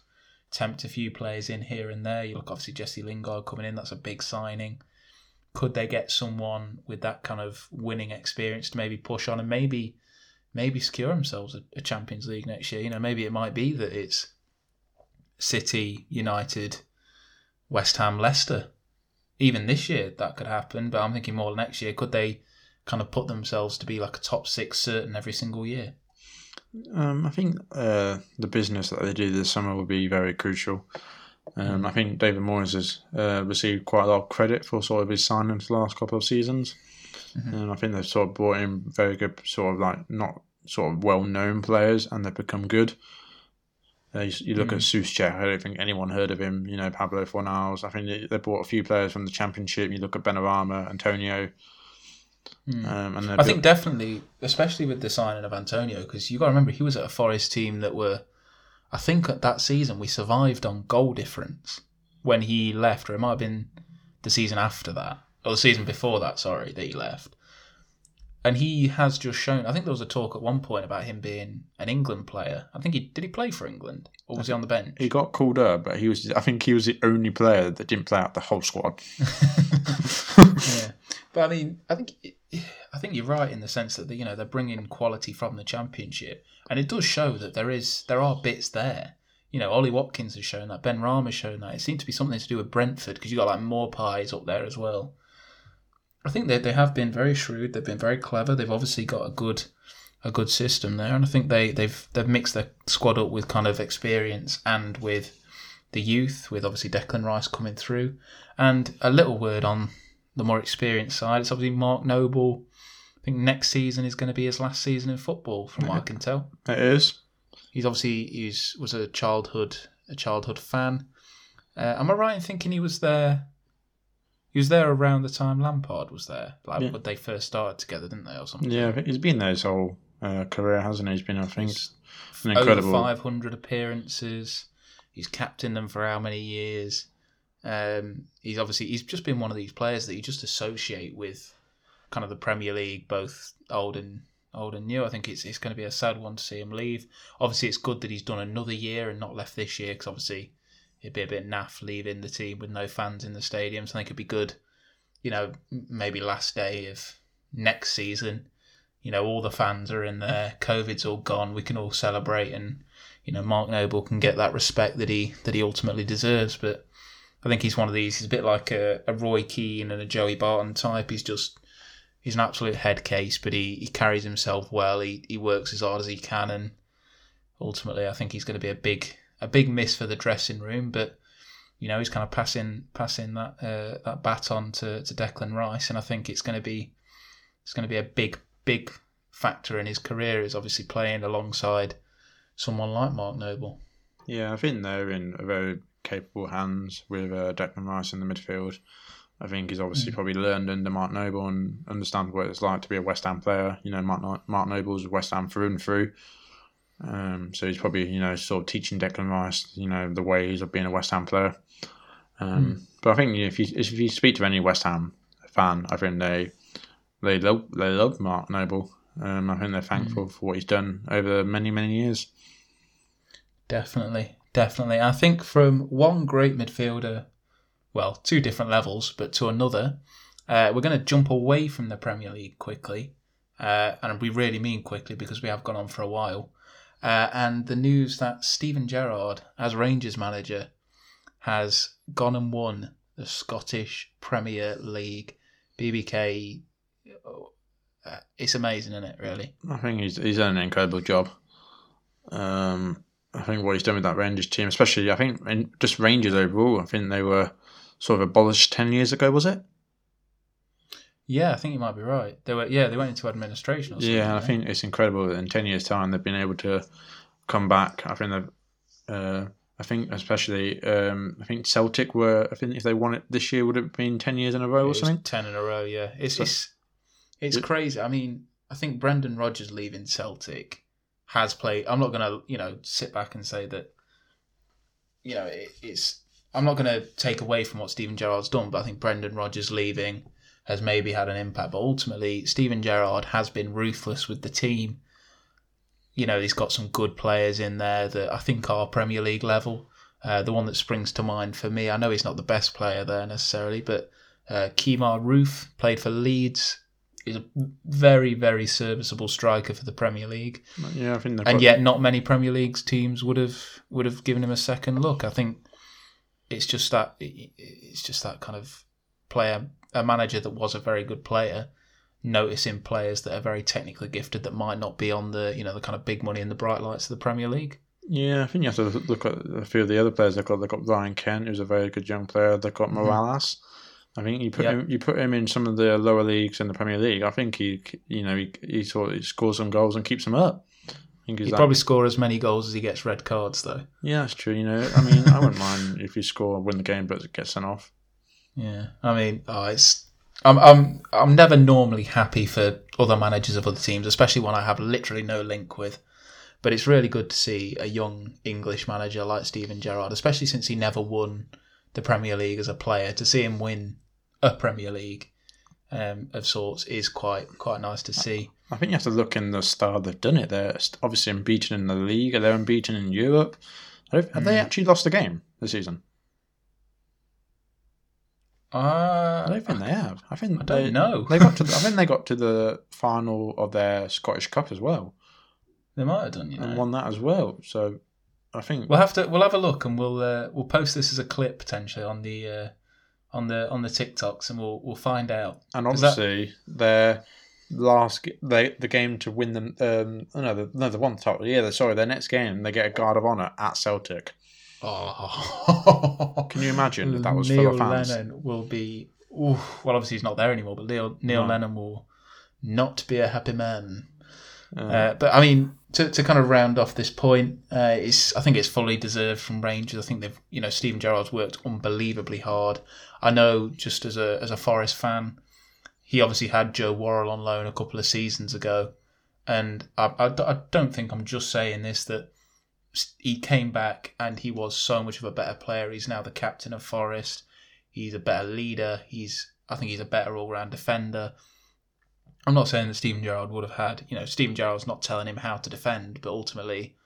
Speaker 1: tempt a few players in here and there. You look, obviously, Jesse Lingard coming in, that's a big signing could they get someone with that kind of winning experience to maybe push on and maybe maybe secure themselves a, a Champions League next year? You know, maybe it might be that it's City, United, West Ham, Leicester. Even this year that could happen, but I'm thinking more next year. Could they kind of put themselves to be like a top six certain every single year?
Speaker 2: Um, I think uh, the business that they do this summer will be very crucial. Um, I think David Moyes has uh, received quite a lot of credit for sort of his signings the last couple of seasons. Mm-hmm. And I think they've sort of brought in very good, sort of like not sort of well known players, and they've become good. Uh, you, you, look mm-hmm. at Soucek, I don't think anyone heard of him. You know, Pablo Fornals. I think they, they brought a few players from the Championship. You look at Benrahma, Antonio.
Speaker 1: Mm. Um, and I think definitely, especially with the signing of Antonio, because you got to remember he was at a Forest team that were I think at that season we survived on goal difference when he left, or it might have been the season after that, or the season before that, sorry, that he left. And he has just shown. I think there was a talk at one point about him being an England player. I think he did he play for England, or was he on the bench?
Speaker 2: He got called up, but he was. I think he was the only player that didn't play out the whole squad.
Speaker 1: yeah, but I mean, I think I think you're right in the sense that you know they're bringing quality from the championship, and it does show that there is there are bits there. You know, Ollie Watkins has shown that, Benrahma has shown that. It seemed to be something to do with Brentford because you got like more pies up there as well. I think they they have been very shrewd. They've been very clever. They've obviously got a good a good system there, and I think they they've they've mixed their squad up with kind of experience and with the youth, with obviously Declan Rice coming through, and a little word on the more experienced side. It's obviously Mark Noble I think next season is going to be his last season in football, from what I can tell.
Speaker 2: It is.
Speaker 1: He's obviously he's was a childhood a childhood fan. Uh, am I right in thinking he was there? He was there around the time Lampard was there. Like yeah. when they first started together, didn't they, or something?
Speaker 2: Yeah, he's been there his whole uh, career, hasn't he? He's been, I think, an incredible
Speaker 1: over 500 appearances. He's captained them for how many years? Um, he's obviously he's just been one of these players that you just associate with kind of the Premier League, both old and old and new. I think it's it's going to be a sad one to see him leave. Obviously, it's good that he's done another year and not left this year because obviously it'd be a bit naff leaving the team with no fans in the stadium. So I think it'd be good, you know, maybe last day of next season. You know, all the fans are in there. COVID's all gone. We can all celebrate, and you know, Mark Noble can get that respect that he that he ultimately deserves. But I think he's one of these. He's a bit like a, a Roy Keane and a Joey Barton type. He's just he's an absolute head case, but he, he carries himself well. He he works as hard as he can, and ultimately, I think he's going to be a big a big miss for the dressing room. But you know, he's kind of passing passing that uh, that baton to, to Declan Rice, and I think it's going to be it's going to be a big big factor in his career. Is obviously playing alongside someone like Mark Noble.
Speaker 2: Yeah, I think they're in very capable hands with uh, Declan Rice in the midfield. I think he's obviously mm. probably learned under Mark Noble and understands what it's like to be a West Ham player. You know, Mark, Mark Noble's a West Ham through and through. Um, so he's probably, you know, sort of teaching Declan Rice, you know, the ways of being a West Ham player. Um, mm. But I think if you if you speak to any West Ham fan, I think they they love they love Mark Noble. Um, I think they're thankful mm. for what he's done over many many years.
Speaker 1: Definitely, definitely. I think from one great midfielder well, two different levels, but to another. Uh, we're going to jump away from the Premier League quickly, uh, and we really mean quickly because we have gone on for a while. Uh, and the news that Steven Gerrard, as Rangers manager, has gone and won the Scottish Premier League. BBK uh, it's amazing, isn't it? Really.
Speaker 2: I think he's he's done an incredible job. Um, I think what he's done with that Rangers team, especially I think in just Rangers overall, I think they were sort of abolished ten years ago, was it?
Speaker 1: Yeah, I think you might be right. They were yeah, they went into administration. Or something,
Speaker 2: Yeah, and I think it's incredible that in ten years' time they've been able to come back. I think they've, uh, I think especially, um, I think Celtic were. I think if they won it this year, would it have been ten years in a row or something?
Speaker 1: ten in a row. Yeah, it's
Speaker 2: So-
Speaker 1: it's it's
Speaker 2: It-
Speaker 1: crazy. I mean, I think Brendan Rodgers leaving Celtic has played. I'm not going to you know sit back and say that. You know, it, it's. I'm not going to take away from what Steven Gerrard's done, but I think Brendan Rodgers leaving has maybe had an impact. But ultimately, Steven Gerrard has been ruthless with the team. You know, he's got some good players in there that I think are Premier League level. Uh, the one that springs to mind for me, I know he's not the best player there necessarily, but uh, Kemar Roofe played for Leeds. He's a very, very serviceable striker for the Premier League,
Speaker 2: Yeah, I think
Speaker 1: and yet not many Premier League teams would have would have given him a second look. I think it's just that it's just that kind of player, a manager that was a very good player, noticing players that are very technically gifted that might not be on the you know the kind of big money and the bright lights of the Premier League.
Speaker 2: Yeah, I think you have to look at a few of the other players they've got. They've got Ryan Kent, who's a very good young player. They've got
Speaker 1: Mhm.
Speaker 2: Morelos. I think you put
Speaker 1: Yeah.
Speaker 2: him, you put him in some of the lower leagues in the Premier League. I think he, you know, he he, sort of, he scores some goals and keeps them up. I think he's
Speaker 1: He'd
Speaker 2: that-
Speaker 1: probably score as many goals as he gets red cards, though.
Speaker 2: yeah, that's true. You know, I mean, I wouldn't mind if you score, win the game, but get sent off.
Speaker 1: Yeah, I mean, oh, it's I'm I'm I'm never normally happy for other managers of other teams, especially when I have literally no link with. But it's really good to see a young English manager like Steven Gerrard, especially since he never won the Premier League as a player. To see him win a Premier League um, of sorts is quite quite nice to see.
Speaker 2: I think you have to look in the style they've done it. They're obviously unbeaten in the league. They're unbeaten in Europe. Have they
Speaker 1: Mm.
Speaker 2: actually lost a game this season?
Speaker 1: Uh,
Speaker 2: I don't think they have. I think
Speaker 1: I don't
Speaker 2: they,
Speaker 1: know.
Speaker 2: They got to. The, I think they got to the final of their Scottish Cup as well,
Speaker 1: They might have done, you know.
Speaker 2: and won that as well. So I think
Speaker 1: We'll have to we'll have a look and we'll uh, we'll post this as a clip potentially on the uh, on the on the TikToks and we'll we'll find out.
Speaker 2: and
Speaker 1: is that-
Speaker 2: obviously their last they the game to win them. Um, no, the, no, the one title. Yeah, sorry, their next game they get a guard of honor at Celtic.
Speaker 1: Oh,
Speaker 2: Can you imagine if that was full
Speaker 1: Neil
Speaker 2: of fans?
Speaker 1: Lennon will be. Ooh, well, obviously he's not there anymore, but Neil Neil
Speaker 2: No.
Speaker 1: Lennon will not be a happy man.
Speaker 2: Uh,
Speaker 1: Uh, but I mean, to, to kind of round off this point, uh, it's I think it's fully deserved from Rangers. I think they've you know Steven Gerrard's worked unbelievably hard. I know just as a as a Forest fan, he obviously had Joe Worrall on loan a couple of seasons ago, and I, I, I don't think I'm just saying this that he came back and he was so much of a better player. He's now the captain of Forest. He's a better leader. He's I think he's a better all round defender. I'm not saying that Steven Gerrard would have had, you know, Steven Gerrard's not telling him how to defend, but ultimately,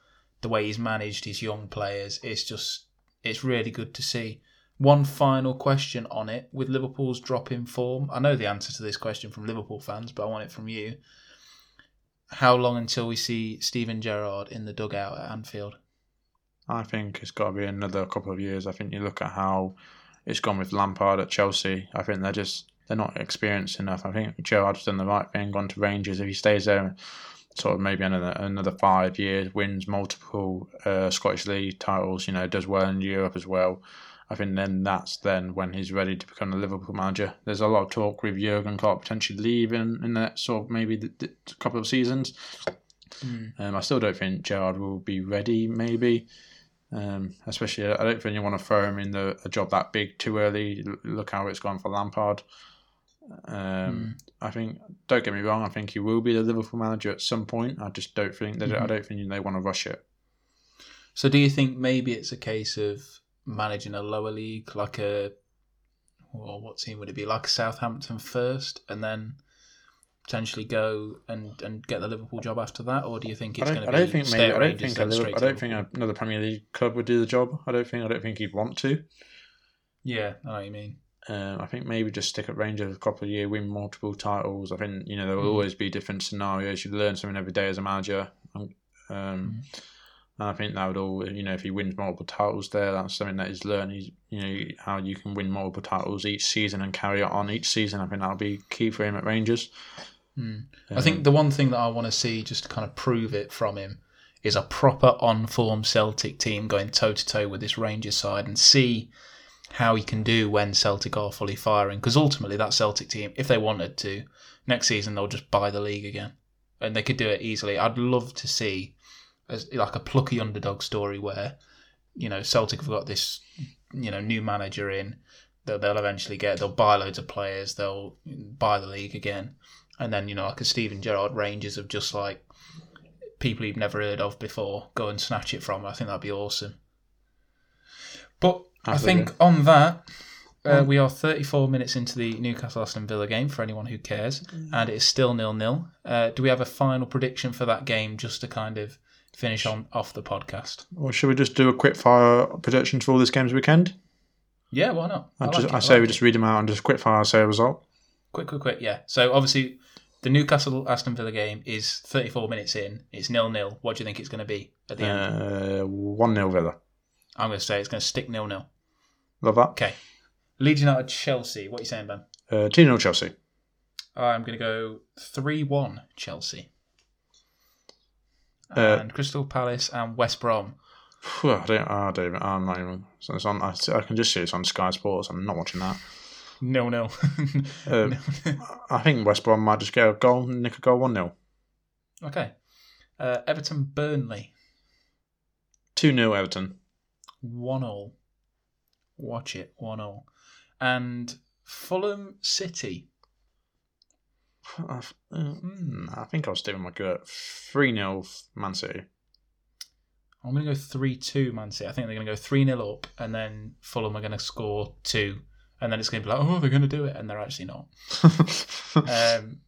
Speaker 1: the way he's managed his young players, it's just, it's really good to see. One final question on it with Liverpool's drop in form. I know the answer to this question from Liverpool fans, but I want it from you. How long until we see Steven Gerrard in the dugout at Anfield?
Speaker 2: I think it's got to be another couple of years. I think you look at how it's gone with Lampard at Chelsea. I think they're just they're not experienced enough. I think Gerrard's done the right thing, gone to Rangers. If he stays there, sort of maybe another another five years, wins multiple uh, Scottish League titles, you know, does well in Europe as well. I think then that's then when he's ready to become the Liverpool manager. There's a lot of talk with Jurgen Klopp potentially leaving in that sort of maybe the, the couple of seasons. Um, I still don't think Gerrard will be ready. Maybe, um, especially I don't think you want to throw him in the a job that big too early. Look how it's gone for Lampard. Um, I think. Don't get me wrong. I think he will be the Liverpool manager at some point. I just don't think. They, I
Speaker 1: Mhm.
Speaker 2: don't think they want to rush it.
Speaker 1: So, do you think maybe it's a case of managing a lower league, like a, well, what team would it be? Like Southampton first, and then potentially go and, and get the Liverpool job after that, or do you think
Speaker 2: I
Speaker 1: it's going to be?
Speaker 2: don't think maybe. I don't think. A
Speaker 1: then
Speaker 2: Liverpool, I don't think another Premier League club would do the job. I don't think. I don't think he'd want to.
Speaker 1: Yeah, I know what you mean.
Speaker 2: Um, I think maybe just stick at Rangers a couple of years, win multiple titles. I think you know there will
Speaker 1: Mm.
Speaker 2: always be different scenarios. You learn something every day as a manager. Um, um, and I think that would all you know if he wins multiple titles there, that's something that he's learned. He's you know how you can win multiple titles each season and carry it on each season. I think that'll be key for him at Rangers.
Speaker 1: I think the one thing that I want to see just to kind of prove it from him is a proper on form Celtic team going toe to toe with this Rangers side and see how he can do when Celtic are fully firing. Because ultimately, that Celtic team, if they wanted to, next season they'll just buy the league again, and they could do it easily. I'd love to see as like a plucky underdog story where you know Celtic have got this you know new manager in. They'll, they'll eventually get. They'll buy loads of players. They'll buy the league again, and then you know like a Steven Gerrard Rangers of just like people you've never heard of before go and snatch it from. I think that'd be awesome. But I think on that, uh, we are 34 minutes into the Newcastle Aston Villa game for anyone who cares, and it is still nil nil. Uh, do we have a final prediction for that game just to kind of finish on off the podcast?
Speaker 2: Or should we just do a quick fire prediction for all this games weekend?
Speaker 1: Yeah, why not?
Speaker 2: I,
Speaker 1: like
Speaker 2: just,
Speaker 1: it,
Speaker 2: I say
Speaker 1: like
Speaker 2: we
Speaker 1: it.
Speaker 2: just read them out and just quick fire say a result.
Speaker 1: quick, quick, quick. Yeah. So obviously, the Newcastle Aston Villa game is 34 minutes in. It's nil nil. What do you think it's going to be at the end?
Speaker 2: Uh, 1 0 Villa.
Speaker 1: I'm going to say it's going to stick nil nil.
Speaker 2: Love that.
Speaker 1: Okay. Leeds United Chelsea. What are you saying, Ben?
Speaker 2: Uh, 2 0 Chelsea.
Speaker 1: I'm going to go 3 1 Chelsea.
Speaker 2: Uh,
Speaker 1: and Crystal Palace and West Brom.
Speaker 2: I don't, I don't even, I'm not even. So it's on, I, I can just see it's on Sky Sports. I'm not watching that.
Speaker 1: No, no.
Speaker 2: Uh, I think West Brom might just get a goal, nick a goal 1 0.
Speaker 1: okay. Uh, Everton Burnley.
Speaker 2: 2 0 Everton.
Speaker 1: 1 all. Watch it. 1 all. And Fulham City.
Speaker 2: I, hmm, I think I'll stick with my gut. 3 0 Man City.
Speaker 1: I'm going to go 3 2 Man City. I think they're going to go 3 0 up, and then Fulham are going to score 2. And then it's going to be like, oh, they're going to do it. And they're actually not. Um,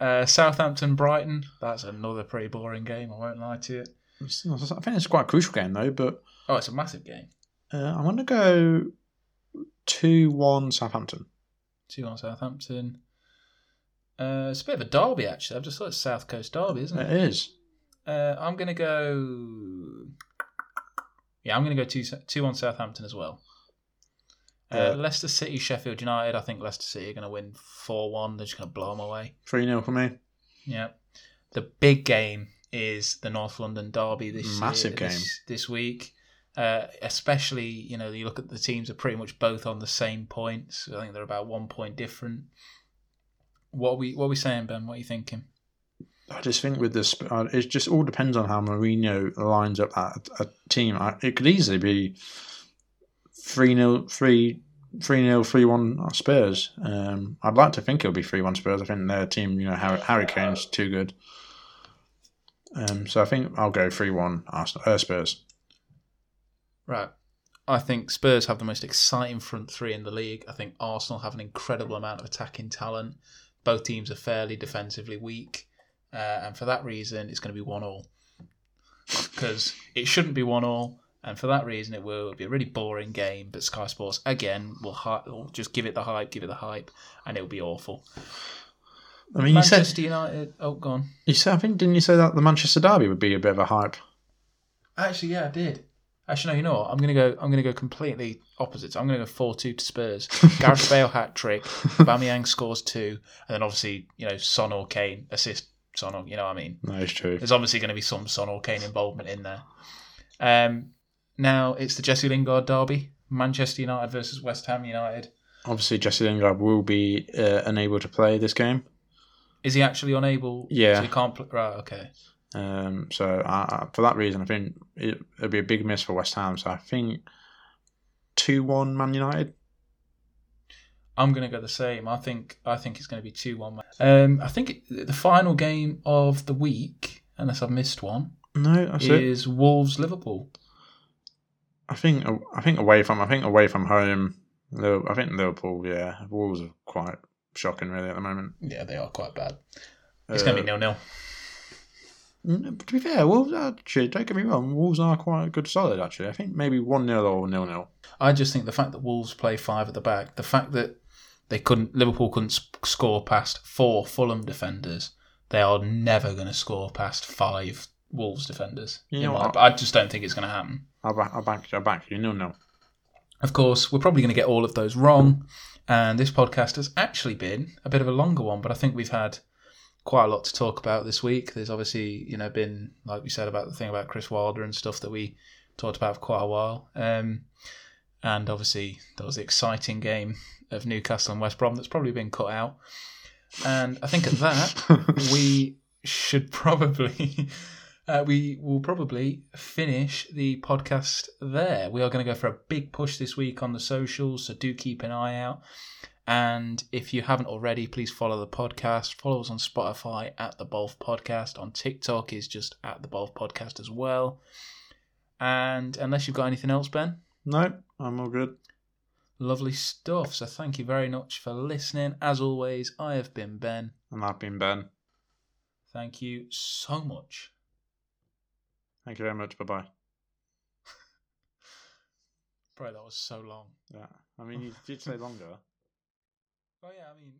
Speaker 1: uh, Southampton Brighton. That's another pretty boring game. I won't lie to you.
Speaker 2: I think it's quite a crucial game though, but
Speaker 1: Oh, it's a massive game.
Speaker 2: uh, I'm going to go 2 1 Southampton.
Speaker 1: 2 1 Southampton. Uh, it's a bit of a derby, actually. I've just thought it's South Coast derby, isn't
Speaker 2: It
Speaker 1: it?
Speaker 2: is.
Speaker 1: Uh, I'm going to go. Yeah, I'm going to go 2 two on Southampton as well. Uh,
Speaker 2: Uh,
Speaker 1: Leicester City, Sheffield United. I think Leicester City are going to win 4 1. They're just going to blow them away.
Speaker 2: 3 0 for me.
Speaker 1: Yeah. The big game is the North London Derby this
Speaker 2: Massive
Speaker 1: this,
Speaker 2: game.
Speaker 1: this week. Uh, especially, you know, you look at the teams are pretty much both on the same points. I think they're about one point different. What are we what are we saying, Ben? What are you thinking?
Speaker 2: I just think with this, uh, it just all depends on how Mourinho lines up that a team. It could easily be 3 0, 3 3 0, 3 1 Spurs. Um, I'd like to think it'll be 3 1 Spurs. I think their team, you know, Harry, Kane's too good. Um, so I think I'll go 3 1 Arsenal, uh, Spurs.
Speaker 1: Right. I think Spurs have the most exciting front three in the league. I think Arsenal have an incredible amount of attacking talent. Both teams are fairly defensively weak. Uh, and for that reason, it's going to be 1 all. Because it shouldn't be 1 all. And for that reason, it will be a really boring game. But Sky Sports, again, will, hy- will just give it the hype, give it the hype, and it'll be awful.
Speaker 2: I mean, you said,
Speaker 1: United. Oh, gone.
Speaker 2: you said, I think, didn't you say that the Manchester Derby would be a bit of a hype?
Speaker 1: Actually, yeah, I did. Actually, no. You know what? I'm gonna go. I'm gonna go completely opposite. I'm gonna go four two to Spurs. Gareth Bale hat trick. Aubameyang scores two, and then obviously you know Son or Kane assist Son or you know what I mean.
Speaker 2: That is true.
Speaker 1: There's obviously going to be some Son or Kane involvement in there. Um, now it's the Jesse Lingard derby. Manchester United versus West Ham United.
Speaker 2: Obviously, Jesse Lingard will be uh, unable to play this game.
Speaker 1: Is he actually unable?
Speaker 2: Yeah.
Speaker 1: So he can't. Play, right. Okay.
Speaker 2: Um, so I, I, for that reason, I think it, it'll be a big miss for West Ham. So I think two one Man United.
Speaker 1: I'm going to go the same. I think I think it's going to be two one. Um, I think it, the final game of the week, unless I've missed one,
Speaker 2: No, that's it.
Speaker 1: is Wolves Liverpool.
Speaker 2: I think I think away from I think away from home. I think Liverpool. Yeah, Wolves are quite shocking really at the moment.
Speaker 1: Yeah, they are quite bad. It's
Speaker 2: Uh,
Speaker 1: going to be nil nil.
Speaker 2: Mm, To be fair, Wolves actually don't get me wrong. Wolves are quite a good, solid actually. I think maybe one 0 or nil nil.
Speaker 1: I just think the fact that Wolves play five at the back, the fact that they couldn't, Liverpool couldn't score past four Fulham defenders, they are never going to score past five Wolves defenders.
Speaker 2: You know
Speaker 1: my-
Speaker 2: what?
Speaker 1: I just don't think it's going to happen.
Speaker 2: I back, I back, I back you nil nil.
Speaker 1: Of course, we're probably going to get all of those wrong, and this podcast has actually been a bit of a longer one, but I think we've had quite a lot to talk about this week. There's obviously, you know, been like we said about the thing about Chris Wilder and stuff that we talked about for quite a while. Um, and obviously, there was the exciting game of Newcastle and West Brom that's probably been cut out. And I think at that, we should probably. Uh, we will probably finish the podcast there. We are going to go for a big push this week on the socials, so do keep an eye out. And if you haven't already, please follow the podcast. Follow us on Spotify at the Bolf Podcast. On TikTok is just at the Bolf Podcast as well. And unless you've got anything else, Ben,
Speaker 2: No, I'm all good.
Speaker 1: lovely stuff. So thank you very much for listening. As always, I have been Ben.
Speaker 2: And I've been Ben.
Speaker 1: Thank you so much.
Speaker 2: Thank you very much. Bye bye.
Speaker 1: Bro, that was so long.
Speaker 2: Yeah. I mean, you did say longer.
Speaker 1: Oh yeah, I mean,